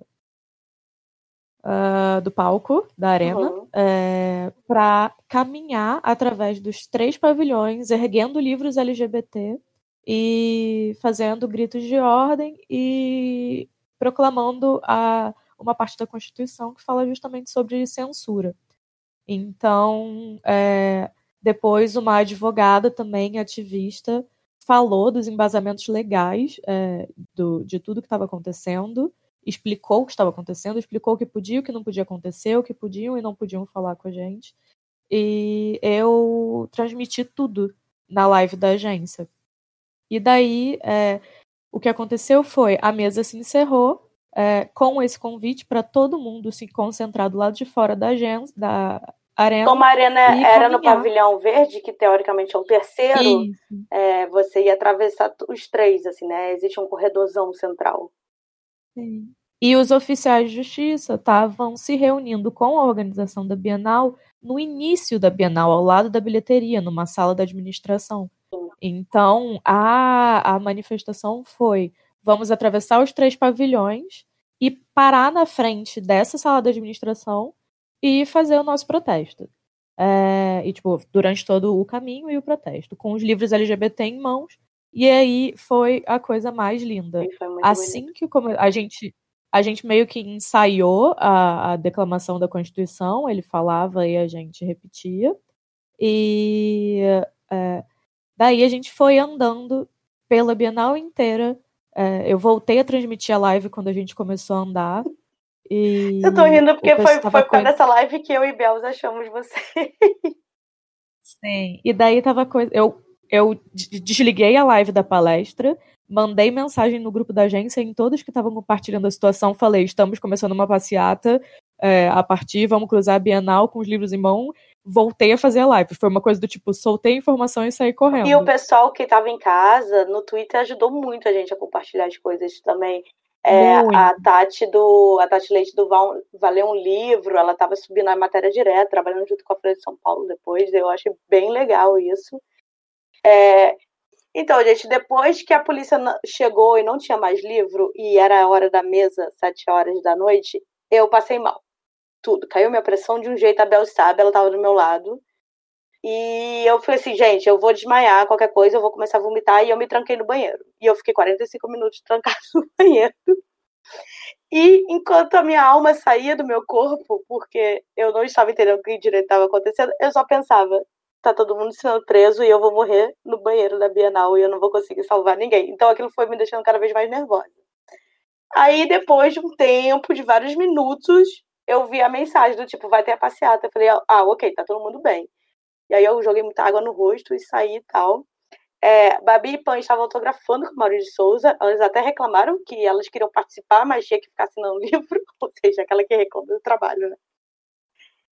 uh, do palco da arena uhum. é, para caminhar através dos três pavilhões, erguendo livros LGBT e fazendo gritos de ordem e proclamando a, uma parte da Constituição que fala justamente sobre censura. Então, é, depois uma advogada também ativista falou dos embasamentos legais é, do, de tudo que estava acontecendo, explicou o que estava acontecendo, explicou o que podia o que não podia acontecer, o que podiam e não podiam falar com a gente. E eu transmiti tudo na live da agência. E daí, é, o que aconteceu foi, a mesa se encerrou é, com esse convite para todo mundo se concentrar do lado de fora da agência, da arena. Como a arena era no pavilhão verde, que teoricamente é o terceiro, é, você ia atravessar os três, assim, né? Existe um corredorzão central. Sim. E os oficiais de justiça estavam se reunindo com a organização da Bienal no início da Bienal, ao lado da bilheteria, numa sala da administração. Sim. Então, a, a manifestação foi: vamos atravessar os três pavilhões e parar na frente dessa sala da administração e fazer o nosso protesto. É, e, tipo, durante todo o caminho e o protesto, com os livros LGBT em mãos. E aí foi a coisa mais linda. Assim bonito. que como a gente a gente meio que ensaiou a, a, declamação da Constituição, ele falava e a gente repetia. E é, daí a gente foi andando pela Bienal inteira. É, eu voltei a transmitir a live quando a gente começou a andar. E eu tô rindo porque foi, foi com essa live que eu e Belos achamos você. Sim. E daí tava coisa. Eu, eu desliguei a live da palestra, mandei mensagem no grupo da agência em todos que estavam compartilhando a situação. Falei: estamos começando uma passeata é, a partir, vamos cruzar a Bienal com os livros em mão. Voltei a fazer a live. Foi uma coisa do tipo, soltei informação e saí correndo. E o pessoal que estava em casa, no Twitter, ajudou muito a gente a compartilhar as coisas também. É, a Tati do a Tati Leite do Val, Valeu um Livro, ela estava subindo a matéria direto, trabalhando junto com a Folha de São Paulo depois, eu achei bem legal isso. É, então, gente, depois que a polícia chegou e não tinha mais livro, e era a hora da mesa, sete horas da noite, eu passei mal. Tudo. Caiu minha pressão de um jeito, a Bel sabe, ela estava do meu lado. E eu falei assim, gente, eu vou desmaiar, qualquer coisa, eu vou começar a vomitar, e eu me tranquei no banheiro. E eu fiquei 45 minutos <laughs> trancada no banheiro. E enquanto a minha alma saía do meu corpo, porque eu não estava entendendo o que direito estava acontecendo, eu só pensava, tá todo mundo sendo preso e eu vou morrer no banheiro da Bienal e eu não vou conseguir salvar ninguém. Então aquilo foi me deixando cada vez mais nervosa. Aí depois de um tempo, de vários minutos, eu vi a mensagem do tipo, vai ter a passeata. Eu falei, ah, ok, tá todo mundo bem. E aí eu joguei muita água no rosto e saí e tal. é, Babi e Pan estavam autografando com o Maurício de Souza. Elas até reclamaram que elas queriam participar, mas tinha que ficar assinando <laughs> o livro. Ou seja, aquela que reclama do trabalho, né?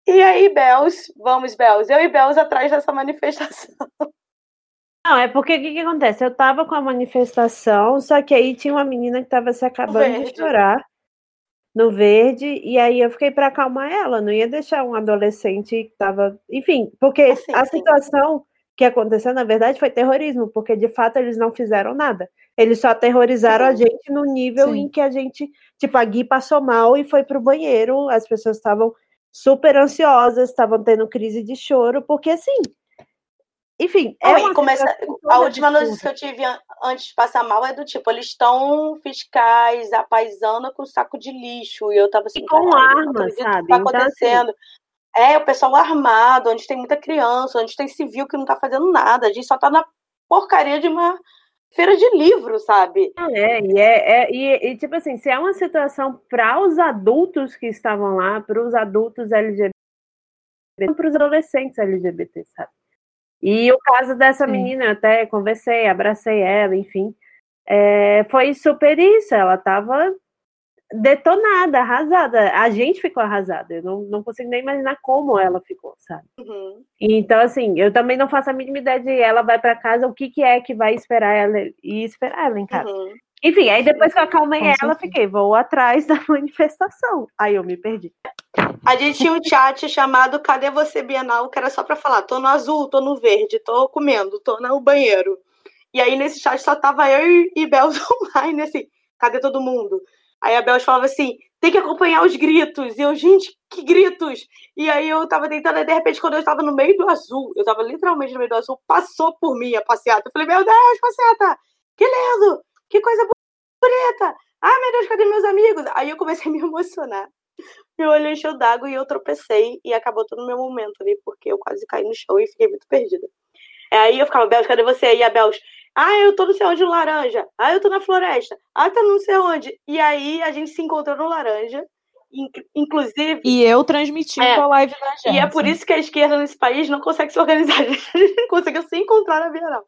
E aí, Bels, vamos, Bels, eu e Bels atrás dessa manifestação. <laughs> Não, é porque o que, que, acontece? Eu tava com a manifestação, só que aí tinha uma menina que tava se acabando de chorar no verde, e aí eu fiquei para acalmar ela, não ia deixar um adolescente que tava. Enfim, porque assim, a situação que aconteceu, na verdade, foi terrorismo, porque de fato eles não fizeram nada. Eles só aterrorizaram a gente no nível sim. em que a gente, tipo, a Gui passou mal e foi pro banheiro, as pessoas estavam super ansiosas, estavam tendo crise de choro, porque assim. Enfim, é Oi, começa, a última notícia que eu tive antes de passar mal é do tipo, eles estão fiscais, apaisando com saco de lixo. E eu tava assim, e com arma, sabe? Tá acontecendo. Então, assim, é, o pessoal armado, onde tem muita criança, onde tem civil que não tá fazendo nada. A gente só tá na porcaria de uma feira de livro, sabe? É, e, é, é e, e, tipo assim, se é uma situação para os adultos que estavam lá, para os adultos LGBT, para os adolescentes LGBT, sabe? E o caso dessa Sim. menina, eu até conversei, abracei ela, enfim, é, foi super isso. Ela tava detonada, arrasada. A gente ficou arrasada. Eu não, não consigo nem imaginar como ela ficou, sabe? Uhum. Então, assim, eu também não faço a mínima ideia de ela vai para casa, o que, que é que vai esperar ela e esperar ela em casa. Uhum. Enfim, aí depois que eu acalmei Com ela, certeza. fiquei, vou atrás <laughs> da manifestação. Aí eu me perdi. A gente tinha um chat chamado Cadê Você Bienal, que era só para falar, tô no azul, tô no verde, tô comendo, tô no banheiro. E aí nesse chat só tava eu e Belza <laughs> online, assim, cadê todo mundo? Aí a Bel falava assim: tem que acompanhar os gritos. E eu, gente, que gritos? E aí eu tava tentando, e de repente, quando eu estava no meio do azul, eu tava literalmente no meio do azul, passou por mim a passeata. Eu falei: meu Deus, passeata, que lindo, que coisa bonita. Ai, meu Deus, cadê meus amigos? Aí eu comecei a me emocionar. Meu olho encheu d'água e eu tropecei e acabou todo o meu momento ali, porque eu quase caí no chão e fiquei muito perdida. Aí eu ficava, Bel, cadê você? E a Bel, ah, eu tô não sei onde no laranja. Ah, eu tô na floresta. Ah, tá não sei onde. E aí a gente se encontrou no laranja. Inclusive. E eu transmitindo é, a live da gente. E é por isso que a esquerda nesse país não consegue se organizar. <laughs> A gente não conseguiu se encontrar na Bienal.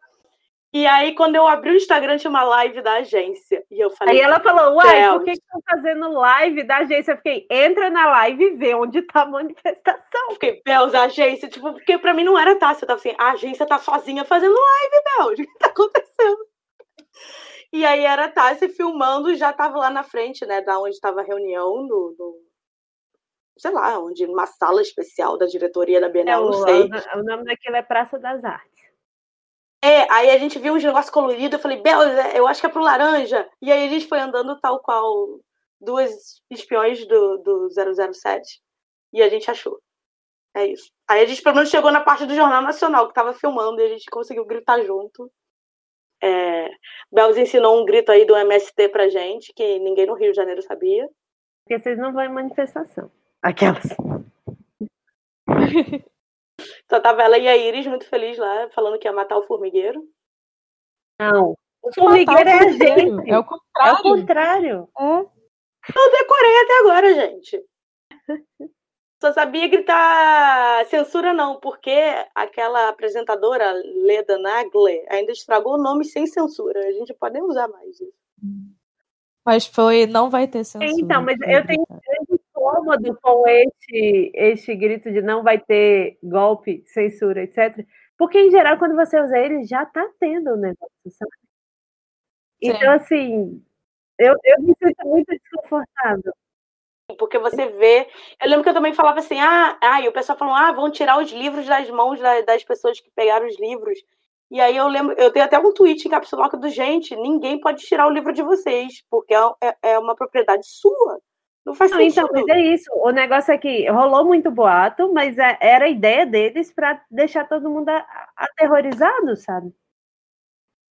E aí, quando eu abri o Instagram, tinha uma live da agência. E eu falei. Aí ela falou: Uai, por que estão fazendo live da agência? Eu fiquei, entra na live e vê onde tá a manifestação. Eu fiquei, Belos, a agência, tipo, porque pra mim não era tácito. Eu tava assim, a agência tá sozinha fazendo live, Belos. O que tá acontecendo? E aí era Tássia filmando, já tava lá na frente, né, da onde tava a reunião do, do sei lá, onde uma sala especial da diretoria da Bienal, é, não sei. O, o nome daquilo é Praça das Artes. É, aí a gente viu uns negócios coloridos, eu falei, Bel, eu acho que é pro laranja. E aí a gente foi andando tal qual duas espiões do, do 007 e a gente achou. É isso. Aí a gente pelo menos chegou na parte do Jornal Nacional que tava filmando e a gente conseguiu gritar junto. É, Belz ensinou um grito aí do MST pra gente, que ninguém no Rio de Janeiro sabia. Porque vocês não vão em manifestação. Aquelas. <laughs> Só tava ela e a Iris muito feliz lá, falando que ia matar o formigueiro. Não. O formigueiro é a gente. É o contrário. É o contrário. É. Eu decorei até agora, gente. <laughs> Só sabia gritar censura não, porque aquela apresentadora, Leda Nagle, ainda estragou o nome sem censura. A gente pode nem usar mais isso. Mas foi, não vai ter censura. Então, mas eu tenho incômodo com este, este grito de não vai ter golpe, censura, etc. Porque, em geral, quando você usa ele, já tá tendo o negócio, sabe? Então, assim, eu, eu me sinto muito desconfortável. Porque você vê. Eu lembro que eu também falava assim, ah, ah e o pessoal falou, ah, vão tirar os livros das mãos das pessoas que pegaram os livros. E aí eu lembro, eu tenho até um tweet encapsulado do gente, ninguém pode tirar o livro de vocês, porque é, é, é uma propriedade sua. Não faz não, sentido. Então, mas é isso. O negócio é que rolou muito boato, mas é, era a ideia deles para deixar todo mundo aterrorizado, sabe?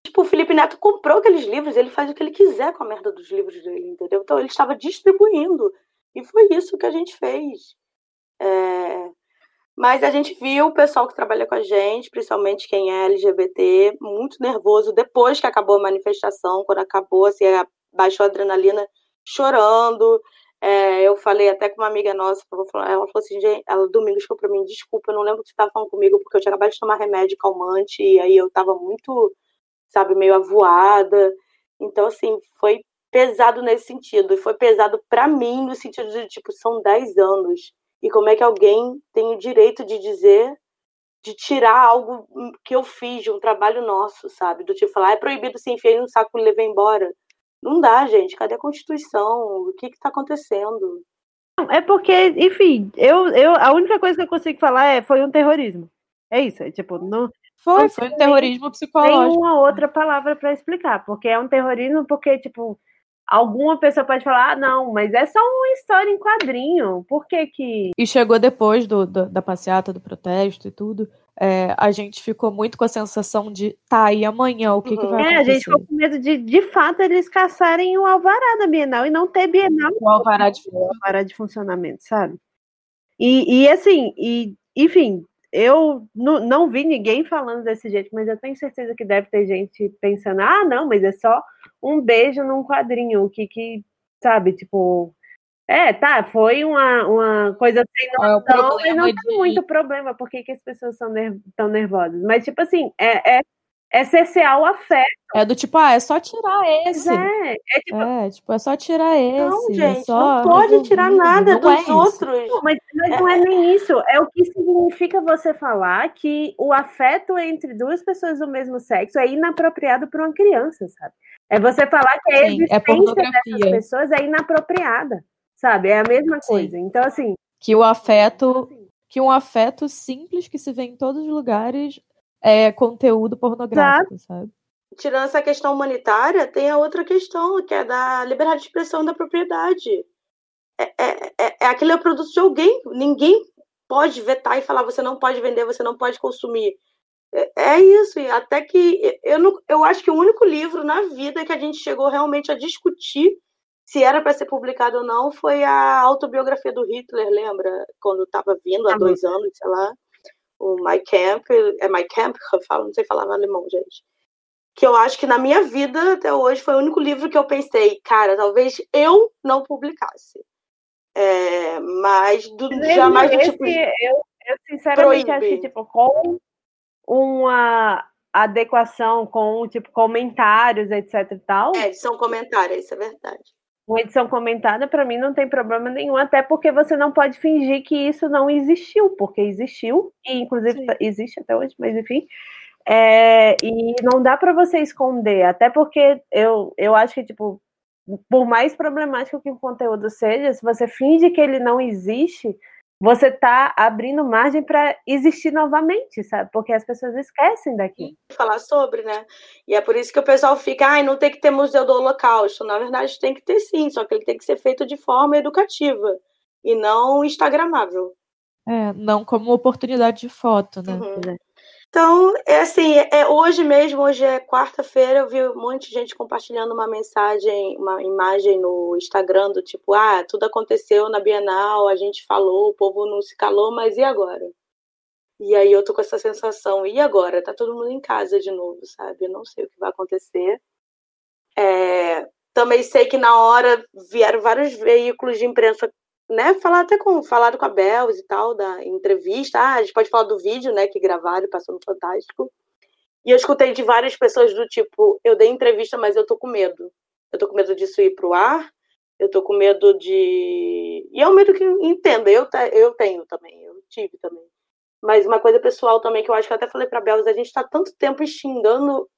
Tipo, o Felipe Neto comprou aqueles livros, ele faz o que ele quiser com a merda dos livros dele, entendeu? Então ele estava distribuindo. E foi isso que a gente fez. É... Mas a gente viu o pessoal que trabalha com a gente, principalmente quem é LGBT, muito nervoso depois que acabou a manifestação, quando acabou, assim, baixou a adrenalina, chorando. É, eu falei até com uma amiga nossa, ela falou assim, ela domingo chegou pra mim, desculpa, eu não lembro que você estava falando comigo, porque eu tinha acabado de tomar remédio calmante, e aí eu estava muito sabe, meio avoada. Então, assim, foi pesado nesse sentido. E foi pesado para mim no sentido de, tipo, são 10 anos. E como é que alguém tem o direito de dizer, de tirar algo que eu fiz, de um trabalho nosso, sabe? Do tipo, falar, é proibido se enfiar no saco e levar embora. Não dá, gente. Cadê a Constituição? O que está acontecendo? É porque, enfim, eu, eu, a única coisa que eu consigo falar é foi um terrorismo. É isso, é tipo, não. Foi, foi um terrorismo psicológico. Tem uma outra palavra para explicar, porque é um terrorismo porque, tipo, alguma pessoa pode falar, ah, não, mas é só uma história em quadrinho. Por que que. E chegou depois do, do da passeata, do protesto e tudo. É, a gente ficou muito com a sensação de, tá, e amanhã o que, uhum. que vai acontecer? É, a gente ficou com medo de, de fato, eles caçarem o alvará da Bienal e não ter Bienal. O alvará de, o alvará de funcionamento, sabe? E, e assim, e, enfim, eu não, não vi ninguém falando desse jeito, mas eu tenho certeza que deve ter gente pensando, ah, não, mas é só um beijo num quadrinho, o que que, sabe, tipo, é, tá, foi uma, uma coisa sem é noção, mas não de... tem muito problema, por que, as pessoas são ner tão nervosas, mas tipo assim, é, é, é cercear o afeto. É do tipo, ah, é só tirar esse. É, é tipo, é, tipo, é só tirar esse. Não, é gente, é não pode tirar nada dos é outros. Não, mas, mas não é nem isso, é o que significa você falar que o afeto entre duas pessoas do mesmo sexo é inapropriado para uma criança, sabe? É você falar que a Sim, é existência é dessas pessoas é inapropriada, sabe? É a mesma coisa. Sim. Então, assim. Que o afeto. Que um afeto simples que se vê em todos os lugares é conteúdo pornográfico, Exato. sabe? Tirando essa questão humanitária, tem a outra questão, que é da liberdade de expressão da propriedade. É, é, é, é aquele é produto de alguém. Ninguém pode vetar e falar você não pode vender, você não pode consumir. É, é isso, e até que eu, não, eu acho que o único livro na vida que a gente chegou realmente a discutir se era para ser publicado ou não foi a autobiografia do Hitler, lembra? Quando estava vindo há dois anos, sei lá, o My Camp, é My Camp que eu falo, não sei falar alemão, gente. Que eu acho que na minha vida até hoje foi o único livro que eu pensei, cara, talvez eu não publicasse. É, mas do, jamais esse, tipo, eu, eu sinceramente proíbe. acho que tipo, com uma adequação com, tipo, comentários, etc e tal. É, edição comentária, isso é verdade. Uma edição comentada, para mim, não tem problema nenhum, até porque você não pode fingir que isso não existiu, porque existiu, e inclusive Sim. existe até hoje, mas enfim. É, e não dá para você esconder, até porque eu, eu acho que, tipo, por mais problemático que o conteúdo seja, se você finge que ele não existe, você está abrindo margem para existir novamente, sabe? Porque as pessoas esquecem daqui. Falar sobre, né? E é por isso que o pessoal fica, ai, não tem que ter museu do Holocausto. Na verdade, tem que ter sim, só que ele tem que ser feito de forma educativa e não instagramável. É, não como oportunidade de foto, né? Uhum. Então, é assim, é, hoje mesmo, hoje é quarta-feira, eu vi um monte de gente compartilhando uma mensagem, uma imagem no Instagram do tipo, ah, tudo aconteceu na Bienal, a gente falou, o povo não se calou, mas e agora? E aí eu tô com essa sensação, e agora? Tá todo mundo em casa de novo, sabe? Eu não sei o que vai acontecer. É, também sei que na hora vieram vários veículos de imprensa né, falar até com, falado com a Belz e tal, da entrevista. Ah, a gente pode falar do vídeo, né, que gravaram passou no Fantástico. E eu escutei de várias pessoas do tipo, eu dei entrevista, mas eu tô com medo. Eu tô com medo disso ir pro ar, eu tô com medo de... E é um medo que, entenda, eu, eu tenho também, eu tive também. Mas uma coisa pessoal também, que eu acho que eu até falei pra Belz, a gente tá tanto tempo instigando,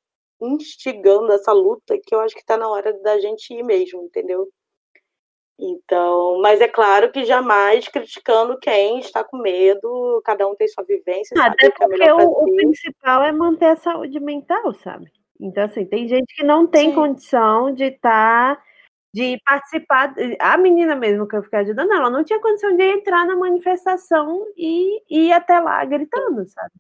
instigando essa luta, que eu acho que tá na hora da gente ir mesmo, entendeu? Então, mas é claro que jamais criticando quem está com medo, cada um tem sua vivência. Até porque é o, o, principal é manter a saúde mental, sabe? Então, assim, tem gente que não tem Sim. condição de estar, tá, de participar. A menina mesmo que eu fiquei ajudando, ela não tinha condição de entrar na manifestação e, e ir até lá gritando, sabe?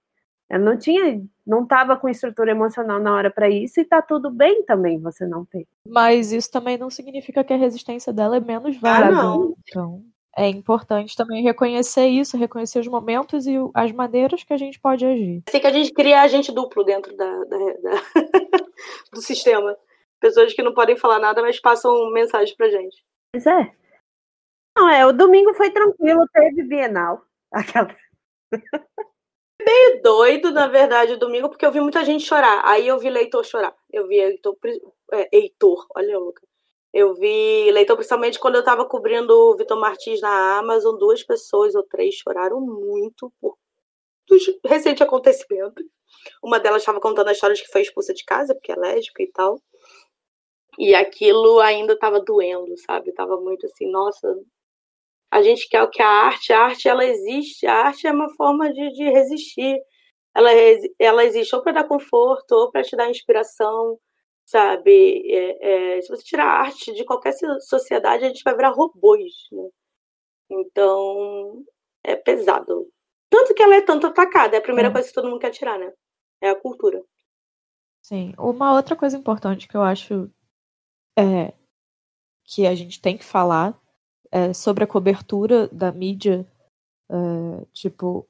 Ela não tinha, não estava com estrutura emocional na hora para isso e tá tudo bem também você não ter. Mas isso também não significa que a resistência dela é menos válida. Ah, não. Então, é importante também reconhecer isso, reconhecer os momentos e as maneiras que a gente pode agir. Assim que a gente cria agente duplo dentro da, da, da <laughs> do sistema. Pessoas que não podem falar nada, mas passam mensagem pra gente. Pois é. Não, é, o domingo foi tranquilo, teve Bienal. Aquela. <laughs> meio doido, na verdade, o domingo, porque eu vi muita gente chorar. Aí eu vi Leitor chorar. Eu vi Heitor, é, Heitor olha, Luca. Eu vi Leitor, principalmente quando eu estava cobrindo o Vitor Martins na Amazon, duas pessoas ou três choraram muito por dos recentes acontecimentos. Uma delas estava contando a história de que foi expulsa de casa, porque é lésbica e tal. E aquilo ainda estava doendo, sabe? Tava muito assim, nossa, a gente quer o que a arte, a arte ela existe, a arte é uma forma de, de resistir. Ela, ela existe ou para dar conforto, ou para te dar inspiração, sabe? É, é, se você tirar a arte de qualquer sociedade, a gente vai virar robôs, né? Então, é pesado. Tanto que ela é tanto atacada, é a primeira é. coisa que todo mundo quer tirar, né? É a cultura. Sim. Uma outra coisa importante que eu acho é, que a gente tem que falar é, sobre a cobertura da mídia. É, tipo,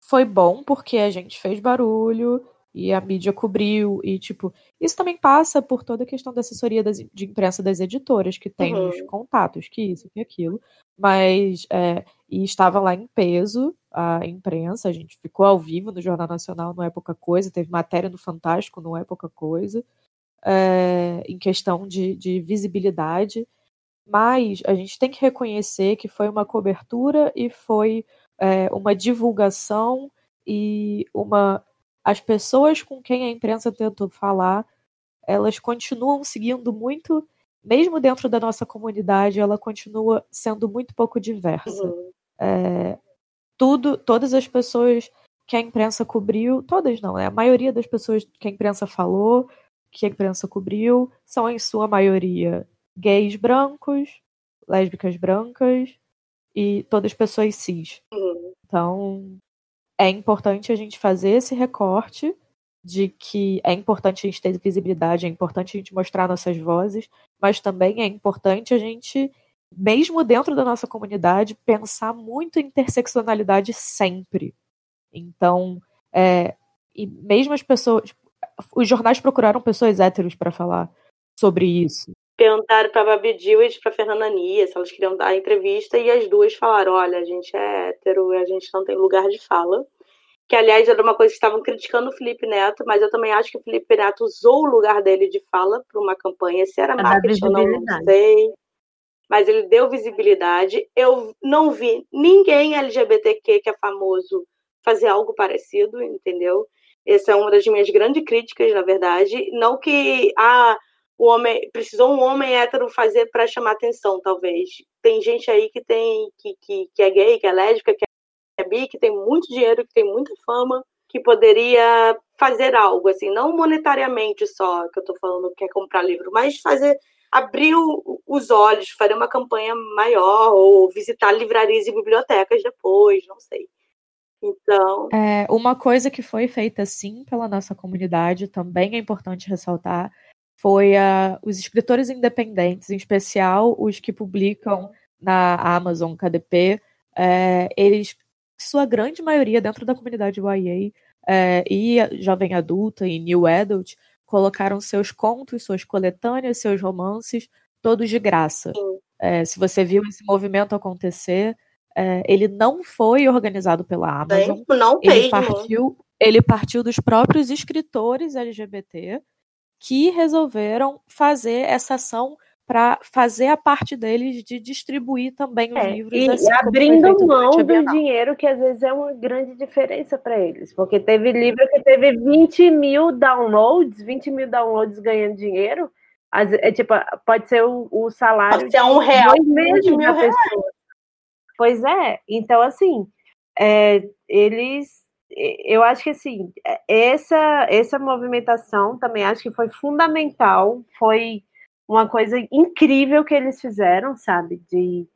foi bom porque a gente fez barulho e a mídia cobriu e tipo isso também passa por toda a questão da assessoria das, de imprensa das editoras que tem uhum. os contatos que isso que aquilo mas é, e estava lá em peso a imprensa a gente ficou ao vivo no jornal nacional no época coisa teve matéria no Fantástico no época coisa é, em questão de, de visibilidade, mas a gente tem que reconhecer que foi uma cobertura e foi é, uma divulgação e uma as pessoas com quem a imprensa tentou falar, elas continuam seguindo muito, mesmo dentro da nossa comunidade, ela continua sendo muito pouco diversa. Uhum. É, tudo, todas as pessoas que a imprensa cobriu, todas não, né? A maioria das pessoas que a imprensa falou, que a imprensa cobriu são, em sua maioria, gays brancos, lésbicas brancas e todas pessoas cis. Uhum. Então, é importante a gente fazer esse recorte de que é importante a gente ter visibilidade, é importante a gente mostrar nossas vozes, mas também é importante a gente, mesmo dentro da nossa comunidade, pensar muito em interseccionalidade sempre. Então, é, e mesmo as pessoas, os jornais procuraram pessoas héteros para falar sobre isso. Perguntaram para Babi Dewitt e para Fernanda Nia se elas queriam dar entrevista e as duas falaram: olha, a gente é hétero e a gente não tem lugar de fala. Que, aliás, era uma coisa que estavam criticando o Felipe Neto, mas eu também acho que o Felipe Neto usou o lugar dele de fala para uma campanha. Se era marketing ou não, não sei. Mas ele deu visibilidade. Eu não vi ninguém LGBTQ que é famoso fazer algo parecido, entendeu? Essa é uma das minhas grandes críticas, na verdade. Não que ah, o homem precisou um homem hétero fazer para chamar atenção, talvez. Tem gente aí que tem que, que, que é gay, que é lésbica, que é bi, que tem muito dinheiro, que tem muita fama, que poderia fazer algo, assim, não monetariamente só, que eu estou falando que é comprar livro, mas fazer abrir os olhos, fazer uma campanha maior, ou visitar livrarias e bibliotecas depois, não sei. Então. É, uma coisa que foi feita sim pela nossa comunidade, também é importante ressaltar, foi uh, os escritores independentes, em especial os que publicam na Amazon KDP, é, eles, sua grande maioria dentro da comunidade YA é, e jovem adulta e new adult, colocaram seus contos, suas coletâneas, seus romances, todos de graça. É, se você viu esse movimento acontecer, ele não foi organizado pela Amazon. Não ele mesmo. partiu, ele partiu dos próprios escritores LGBT que resolveram fazer essa ação para fazer a parte deles de distribuir também os é, livros. E assim, abrindo mão do dinheiro, que às vezes é uma grande diferença para eles. Porque teve livro que teve 20 mil downloads, 20 mil downloads ganhando dinheiro. É, tipo, pode ser o, o salário pode ser um real, dois meses da pessoa. Pois é, então assim, é, eles, eu acho que assim, essa, essa movimentação também acho que foi fundamental, foi uma coisa incrível que eles fizeram, sabe, de,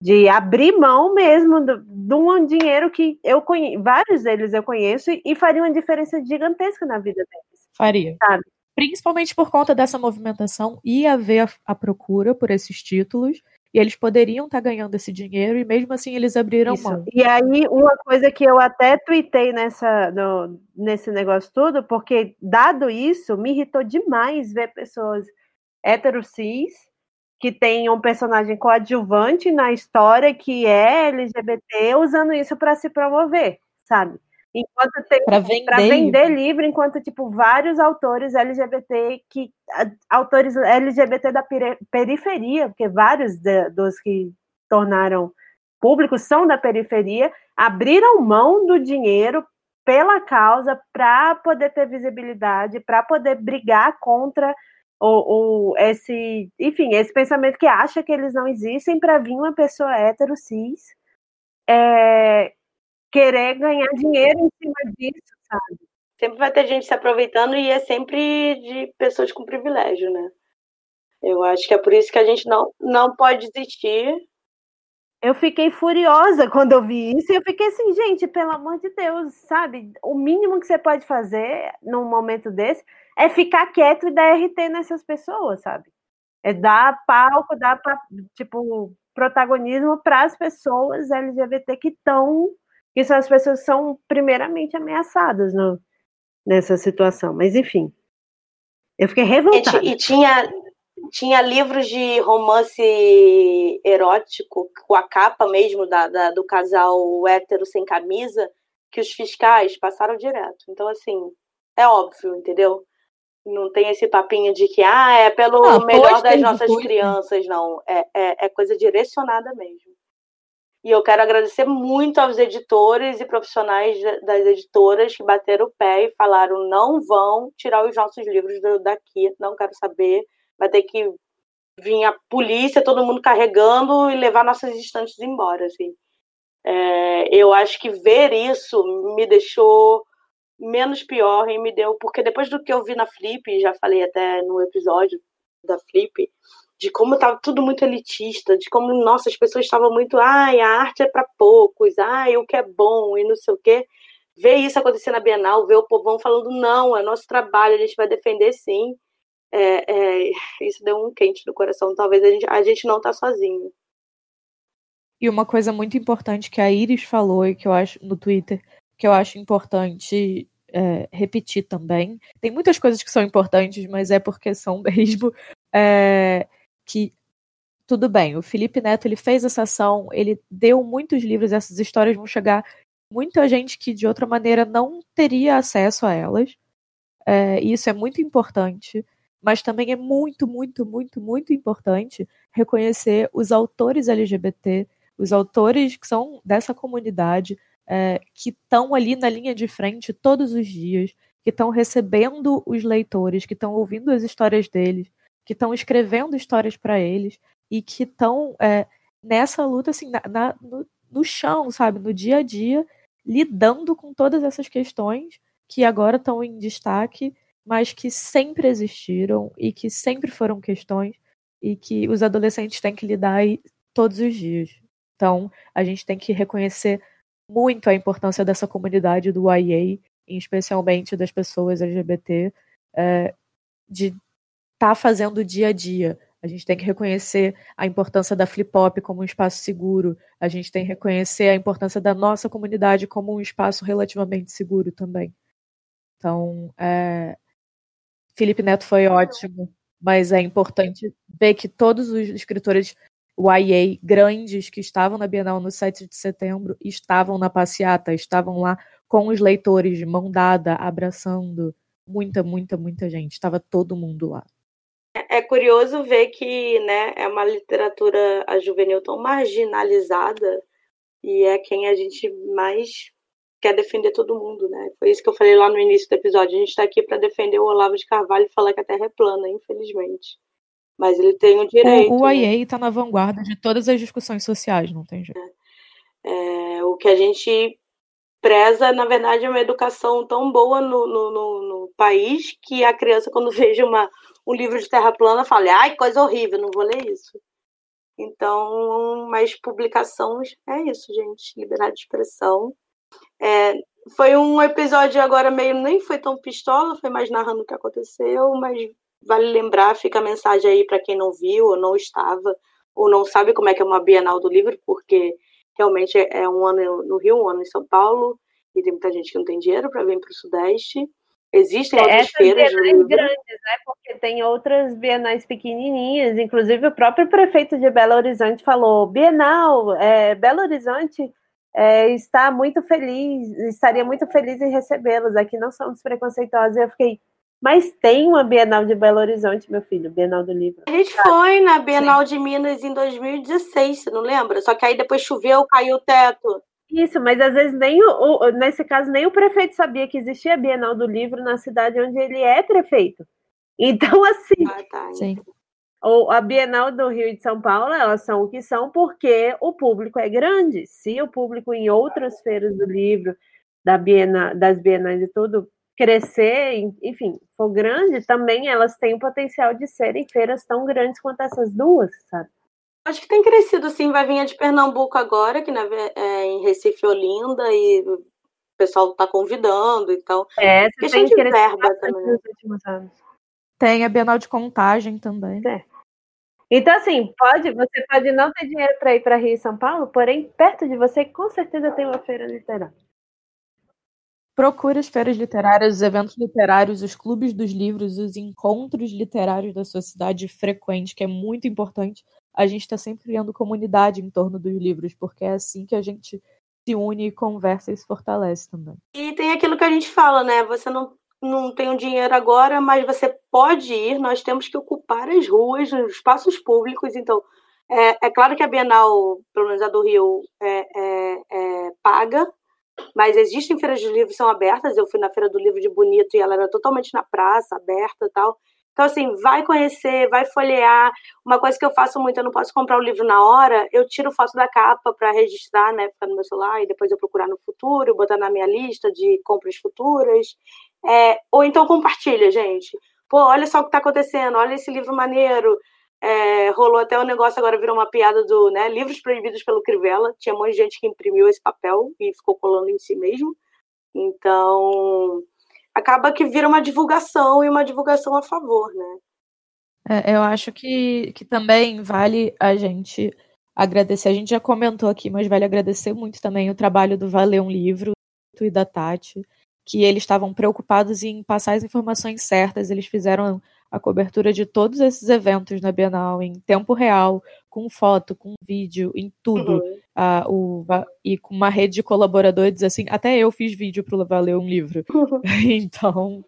de abrir mão mesmo do, de um dinheiro que eu conheço, vários deles eu conheço e faria uma diferença gigantesca na vida deles. Faria. Sabe? Principalmente por conta dessa movimentação, ia haver a, a procura por esses títulos e eles poderiam estar tá ganhando esse dinheiro e mesmo assim eles abriram Isso. mão. E aí, uma coisa que eu até tuitei nessa, no, nesse negócio tudo, porque dado isso, me irritou demais ver pessoas hétero cis que tem um personagem coadjuvante na história que é LGBT usando isso para se promover, sabe? Enquanto tem para vender, vender livro. enquanto tipo vários autores LGBT que autores LGBT da periferia, porque vários de, dos que tornaram públicos são da periferia, abriram mão do dinheiro pela causa para poder ter visibilidade, para poder brigar contra o, o, esse, enfim, esse pensamento que acha que eles não existem para vir uma pessoa hétero cis é, querer ganhar dinheiro em cima disso, sabe? Sempre vai ter gente se aproveitando e é sempre de pessoas com privilégio, né? Eu acho que é por isso que a gente não, não pode desistir. Eu fiquei furiosa quando eu vi isso e eu fiquei assim, gente, pelo amor de Deus, sabe? O mínimo que você pode fazer num momento desse é ficar quieto e dar RT nessas pessoas, sabe? É dar palco, dar, tipo, protagonismo para as pessoas LGBT que estão que são as pessoas que são primeiramente ameaçadas no, nessa situação. Mas enfim, eu fiquei revoltada. E, e tinha, tinha livros de romance erótico com a capa mesmo da, da, do casal hétero sem camisa que os fiscais passaram direto. Então, assim, é óbvio, entendeu? Não tem esse papinho de que ah, é pelo ah, melhor das nossas crianças, não. É, é, é coisa direcionada mesmo. E eu quero agradecer muito aos editores e profissionais das editoras que bateram o pé e falaram: não vão tirar os nossos livros daqui, não quero saber. Vai ter que vir a polícia, todo mundo carregando e levar nossas estantes embora. Assim. É, eu acho que ver isso me deixou menos pior e me deu. Porque depois do que eu vi na Flip, já falei até no episódio da Flip, de como estava tudo muito elitista, de como, nossa, as pessoas estavam muito, ai, a arte é para poucos, ai, o que é bom e não sei o quê. Ver isso acontecer na Bienal, ver o povão falando, não, é nosso trabalho, a gente vai defender sim. É, é, isso deu um quente no coração. Talvez a gente, a gente não tá sozinho. E uma coisa muito importante que a Iris falou e que eu acho no Twitter, que eu acho importante é, repetir também. Tem muitas coisas que são importantes, mas é porque são <laughs> mesmo. É, que tudo bem, o Felipe Neto ele fez essa ação, ele deu muitos livros, essas histórias vão chegar muita gente que de outra maneira não teria acesso a elas. É, e isso é muito importante, mas também é muito, muito, muito, muito importante reconhecer os autores LGBT, os autores que são dessa comunidade, é, que estão ali na linha de frente todos os dias, que estão recebendo os leitores, que estão ouvindo as histórias deles, que estão escrevendo histórias para eles e que estão é, nessa luta assim na, na, no, no chão, sabe, no dia a dia, lidando com todas essas questões que agora estão em destaque, mas que sempre existiram e que sempre foram questões e que os adolescentes têm que lidar todos os dias. Então, a gente tem que reconhecer muito a importância dessa comunidade do YA, especialmente das pessoas LGBT, é, de está fazendo o dia a dia. A gente tem que reconhecer a importância da Flip-Hop como um espaço seguro. A gente tem que reconhecer a importância da nossa comunidade como um espaço relativamente seguro também. Então, é... Felipe Neto foi ótimo, mas é importante ver que todos os escritores YA grandes que estavam na Bienal no 7 de setembro estavam na passeata, estavam lá com os leitores de mão dada, abraçando muita, muita, muita gente. Estava todo mundo lá. É, é curioso ver que né, é uma literatura a juvenil tão marginalizada e é quem a gente mais quer defender todo mundo, né? Foi isso que eu falei lá no início do episódio. A gente está aqui para defender o Olavo de Carvalho e falar que a Terra é plana, infelizmente. Mas ele tem o direito. O, o IA está na vanguarda de todas as discussões sociais, não tem jeito. É, é, o que a gente preza, na verdade, é uma educação tão boa no, no, no, no país que a criança, quando <laughs> veja uma, um livro de terra plana, fala, ai, coisa horrível, não vou ler isso. Então, mas publicações, é isso, gente, liberdade de expressão. É, foi um episódio agora meio, nem foi tão pistola, foi mais narrando o que aconteceu, mas vale lembrar, fica a mensagem aí para quem não viu ou não estava, ou não sabe como é que é uma Bienal do Livro, porque realmente é um ano no Rio, um ano em São Paulo, e tem muita gente que não tem dinheiro para vir para o Sudeste. Existem outras feiras bienais grandes, né? Porque tem outras bienais pequenininhas. Inclusive, o próprio prefeito de Belo Horizonte falou: Bienal, é, Belo Horizonte é, está muito feliz, estaria muito feliz em recebê-los. Aqui não somos preconceituosos. E eu fiquei, mas tem uma Bienal de Belo Horizonte, meu filho, Bienal do Livro. A gente foi na Bienal Sim. de Minas em 2016, você não lembra? Só que aí depois choveu, caiu o teto. Isso, mas às vezes nem o, o, nesse caso nem o prefeito sabia que existia a Bienal do Livro na cidade onde ele é prefeito. <laughs> Então, assim, ah, tá. Sim ou a Bienal do Rio e de São Paulo, elas são o que são porque o público é grande. Se o público em outras feiras do livro, da Bienal, das Bienais e tudo, crescer, enfim, for grande, também elas têm o potencial de serem feiras tão grandes quanto essas duas, sabe? Acho que tem crescido, sim. Vai vir a de Pernambuco agora, que na, é, em Recife Olinda, e o pessoal está convidando, então. É, questão de verba também. Nos últimos anos. Tem a Bienal de Contagem também. É. Então, assim, pode, você pode não ter dinheiro para ir para Rio e São Paulo, porém, perto de você, com certeza tem uma feira literária. Procure as feiras literárias, os eventos literários, os clubes dos livros, os encontros literários da sua cidade frequente, que é muito importante. A gente está sempre criando comunidade em torno dos livros, porque é assim que a gente se une, conversa e se fortalece também. E tem aquilo que a gente fala, né? Você não não tenho dinheiro agora, mas você pode ir. Nós temos que ocupar as ruas, os espaços públicos. Então, é, é claro que a Bienal, pelo menos a do Rio, é, é, é paga, mas existem feiras de livros que são abertas. Eu fui na Feira do Livro de Bonito e ela era totalmente na praça, aberta e tal. Então, assim, vai conhecer, vai folhear. Uma coisa que eu faço muito, eu não posso comprar o livro na hora, eu tiro foto da capa para registrar, né, ficar no meu celular e depois eu procurar no futuro, botar na minha lista de compras futuras. É, ou então compartilha, gente. Pô, olha só o que está acontecendo, olha esse livro maneiro. É, rolou até um negócio, agora virou uma piada do né, livros proibidos pelo Crivella. Tinha um monte de gente que imprimiu esse papel e ficou colando em si mesmo. Então, acaba que vira uma divulgação e uma divulgação a favor, né? É, eu acho que, que também vale a gente agradecer. A gente já comentou aqui, mas vale agradecer muito também o trabalho do Valer um Livro e da Tati que eles estavam preocupados em passar as informações certas, eles fizeram a cobertura de todos esses eventos na Bienal em tempo real, com foto, com vídeo, em tudo. Uhum. O, e com uma rede de colaboradores, assim, até eu fiz vídeo para ler um livro. <laughs> <laughs> Então,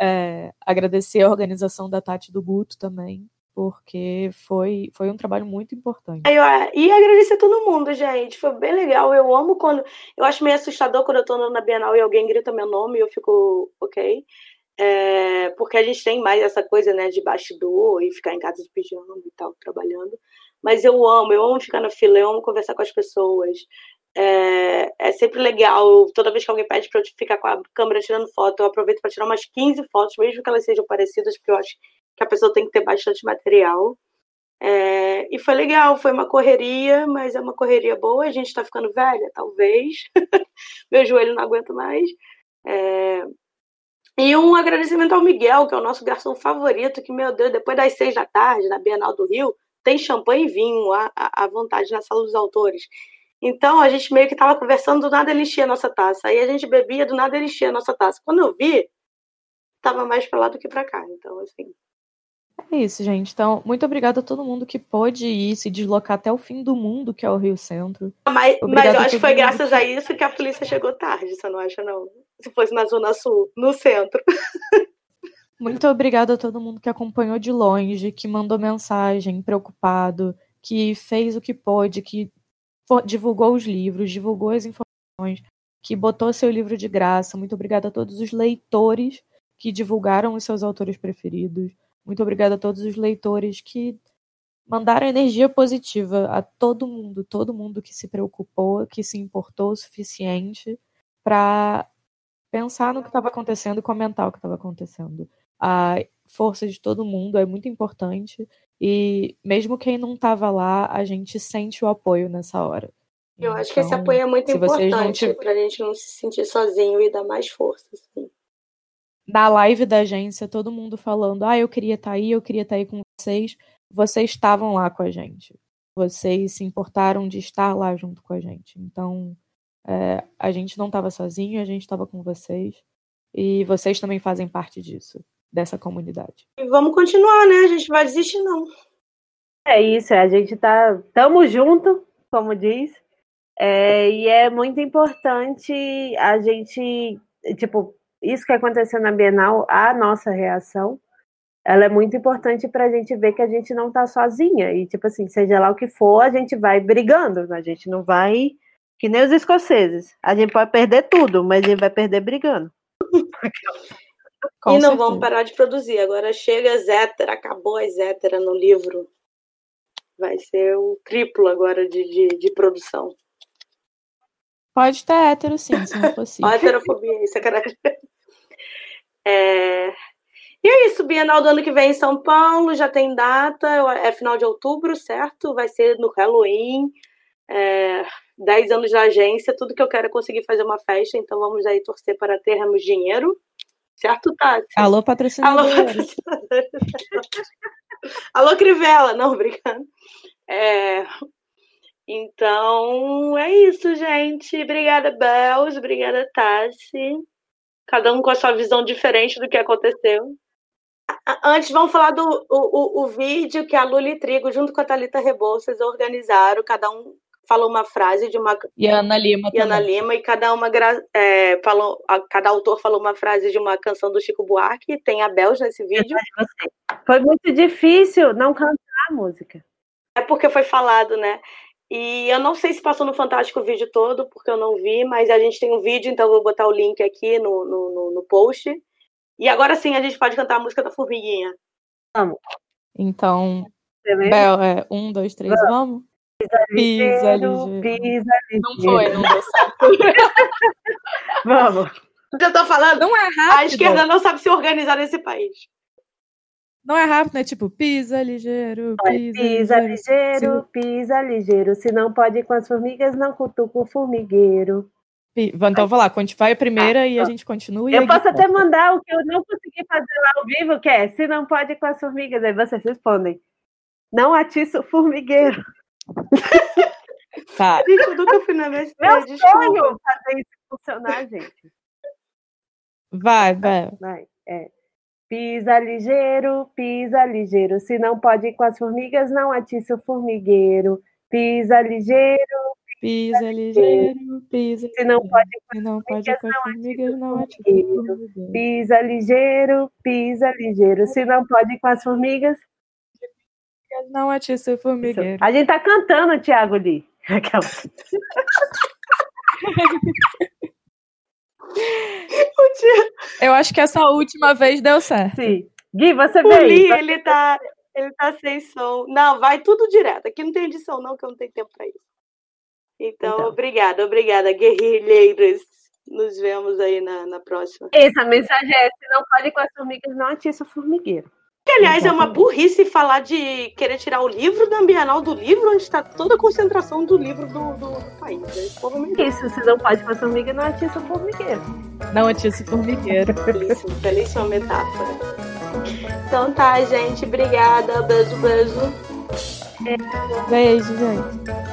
é, agradecer a organização da Tati do Guto também, porque foi, foi um trabalho muito importante. E agradecer a todo mundo, gente. Foi bem legal. Eu amo quando. Eu acho meio assustador quando eu tô na Bienal e alguém grita meu nome e eu fico ok. É, porque a gente tem mais essa coisa, né, de bastidor e ficar em casa de pijama e tal, trabalhando. Mas eu amo, eu amo ficar na fila, eu amo conversar com as pessoas. É, é sempre legal. Toda vez que alguém pede para eu ficar com a câmera tirando foto, eu aproveito para tirar umas 15 fotos, mesmo que elas sejam parecidas, porque eu acho que a pessoa tem que ter bastante material. É, e foi legal, foi uma correria, mas é uma correria boa. A gente está ficando velha, talvez. <laughs> Meu joelho não aguenta mais. É, e um agradecimento ao Miguel, que é o nosso garçom favorito, que, meu Deus, depois das seis da tarde, na Bienal do Rio, tem champanhe e vinho à, à vontade na sala dos autores. Então, a gente meio que estava conversando, do nada ele enchia a nossa taça. Aí a gente bebia, do nada ele enchia a nossa taça. Quando eu vi, estava mais para lá do que para cá. Então, assim, é isso, gente. Então, muito obrigada a todo mundo que pôde ir se deslocar até o fim do mundo, que é o Rio Centro. Mas, mas eu acho que foi graças que... a isso que a polícia chegou tarde, você não acha, não? Se fosse na Zona Sul, no centro. <laughs> Muito obrigada a todo mundo que acompanhou de longe, que mandou mensagem preocupado, que fez o que pôde, que divulgou os livros, divulgou as informações, que botou seu livro de graça. Muito obrigada a todos os leitores que divulgaram os seus autores preferidos. Muito obrigada a todos os leitores que mandaram energia positiva a todo mundo, todo mundo que se preocupou, que se importou o suficiente para pensar no que estava acontecendo e comentar o que estava acontecendo. A força de todo mundo é muito importante e mesmo quem não estava lá, a gente sente o apoio nessa hora. Eu acho que esse então, apoio é muito importante para a gente não se sentir sozinho e dar mais força. Assim na live da agência, todo mundo falando: ah, eu queria estar tá aí, eu queria estar tá aí com vocês. Vocês estavam lá com a gente. Vocês se importaram de estar lá junto com a gente. Então, é, a gente não estava sozinho, a gente estava com vocês. E vocês também fazem parte disso, dessa comunidade. E vamos continuar, né? A gente vai desistir, não. É isso, a gente tá. Tamo junto, como diz. É, e é muito importante a gente, tipo, isso que aconteceu na Bienal, a nossa reação, ela é muito importante para a gente ver que a gente não está sozinha. E, tipo assim, seja lá o que for, a gente vai brigando, a gente não vai. Que nem os escoceses. A gente pode perder tudo, mas a gente vai perder brigando. <laughs> e não vamos parar de produzir. Agora chega Zétera, acabou a Zétera no livro. Vai ser o triplo agora de, de, de produção. Pode ter hétero, sim, se não possível. Heterofobia, isso é. É... E é isso, Bienal do ano que vem em São Paulo, já tem data, é final de outubro, certo? Vai ser no Halloween. É... 10 anos da agência, tudo que eu quero é conseguir fazer uma festa, então vamos aí torcer para termos dinheiro. Certo, Tati? Alô, patrocinador. Alô, patrocinador. <laughs> Alô, Crivella. Não, brincando. É... Então, é isso, gente. Obrigada, Bels. Obrigada, Tassi. Cada um com a sua visão diferente do que aconteceu. Antes, vamos falar do o, o, o vídeo que a Luli Trigo, junto com a Thalita Rebouças, organizaram. Cada um falou uma frase de uma. E a Ana Lima. E Ana Lima, e cada uma é, falou, cada autor falou uma frase de uma canção do Chico Buarque. Tem a Bels nesse vídeo. Foi muito difícil não cantar a música. É porque foi falado, né? E eu não sei se passou no Fantástico o vídeo todo, porque eu não vi, mas a gente tem um vídeo, então eu vou botar o link aqui no, no, no, no post. E agora sim a gente pode cantar a música da Formiguinha. Vamos. Então, Bel, é um, dois, três, vamos? Pisa ligeiro, pisa ligeiro. Não foi, não deu certo. <laughs> vamos. Eu tô falando, não é rápido. a esquerda não sabe se organizar nesse país. Não é rápido, né? Tipo, pisa ligeiro, pisa, pisa ligeiro, ligeiro pisa ligeiro. Se não pode ir com as formigas, não cutuca o formigueiro. Então, vou lá, vai a primeira ah, e a gente continua. Eu posso até mandar o que eu não consegui fazer lá ao vivo, que é, se não pode ir com as formigas, aí vocês respondem. Não atiça o formigueiro. Tá. <laughs> Gente, eu nunca fui na Meu sonho fazer isso funcionar, gente. Vai, vai. Vai, é. Pisa ligeiro, pisa ligeiro. Se não pode ir com as formigas, não atiça o formigueiro. Pisa ligeiro, pisa, pisa ligeiro, pisa. Se não pode ir com, não pode com as formigas, não atiça o formigueiro. Pisa ligeiro, pisa ligeiro. Se não pode ir com as formigas, não atiça o formigueiro. A gente tá cantando, Thiago Lee. Aquela. <laughs> Eu acho que essa última vez deu certo. Sim. Gui, você veio. O Lee, ele tá, ele tá sem som. Não, vai tudo direto. Aqui não tem edição, não, que eu não tenho tempo para isso. Então, então, obrigada, obrigada, guerrilheiros. Nos vemos aí na, na próxima. Essa mensagem é: se não pode com as formigas, não atiça o formigueiro. Que, aliás, é uma burrice falar de querer tirar o livro da Bienal do livro, onde está toda a concentração do livro do, do, do país. Né? Isso, você não pode a formiga, não atiça o formigueiro. Não atiça o formigueiro. Belíssima, belíssima metáfora. Então tá, gente. Obrigada. Beijo, beijo. Beijo, gente.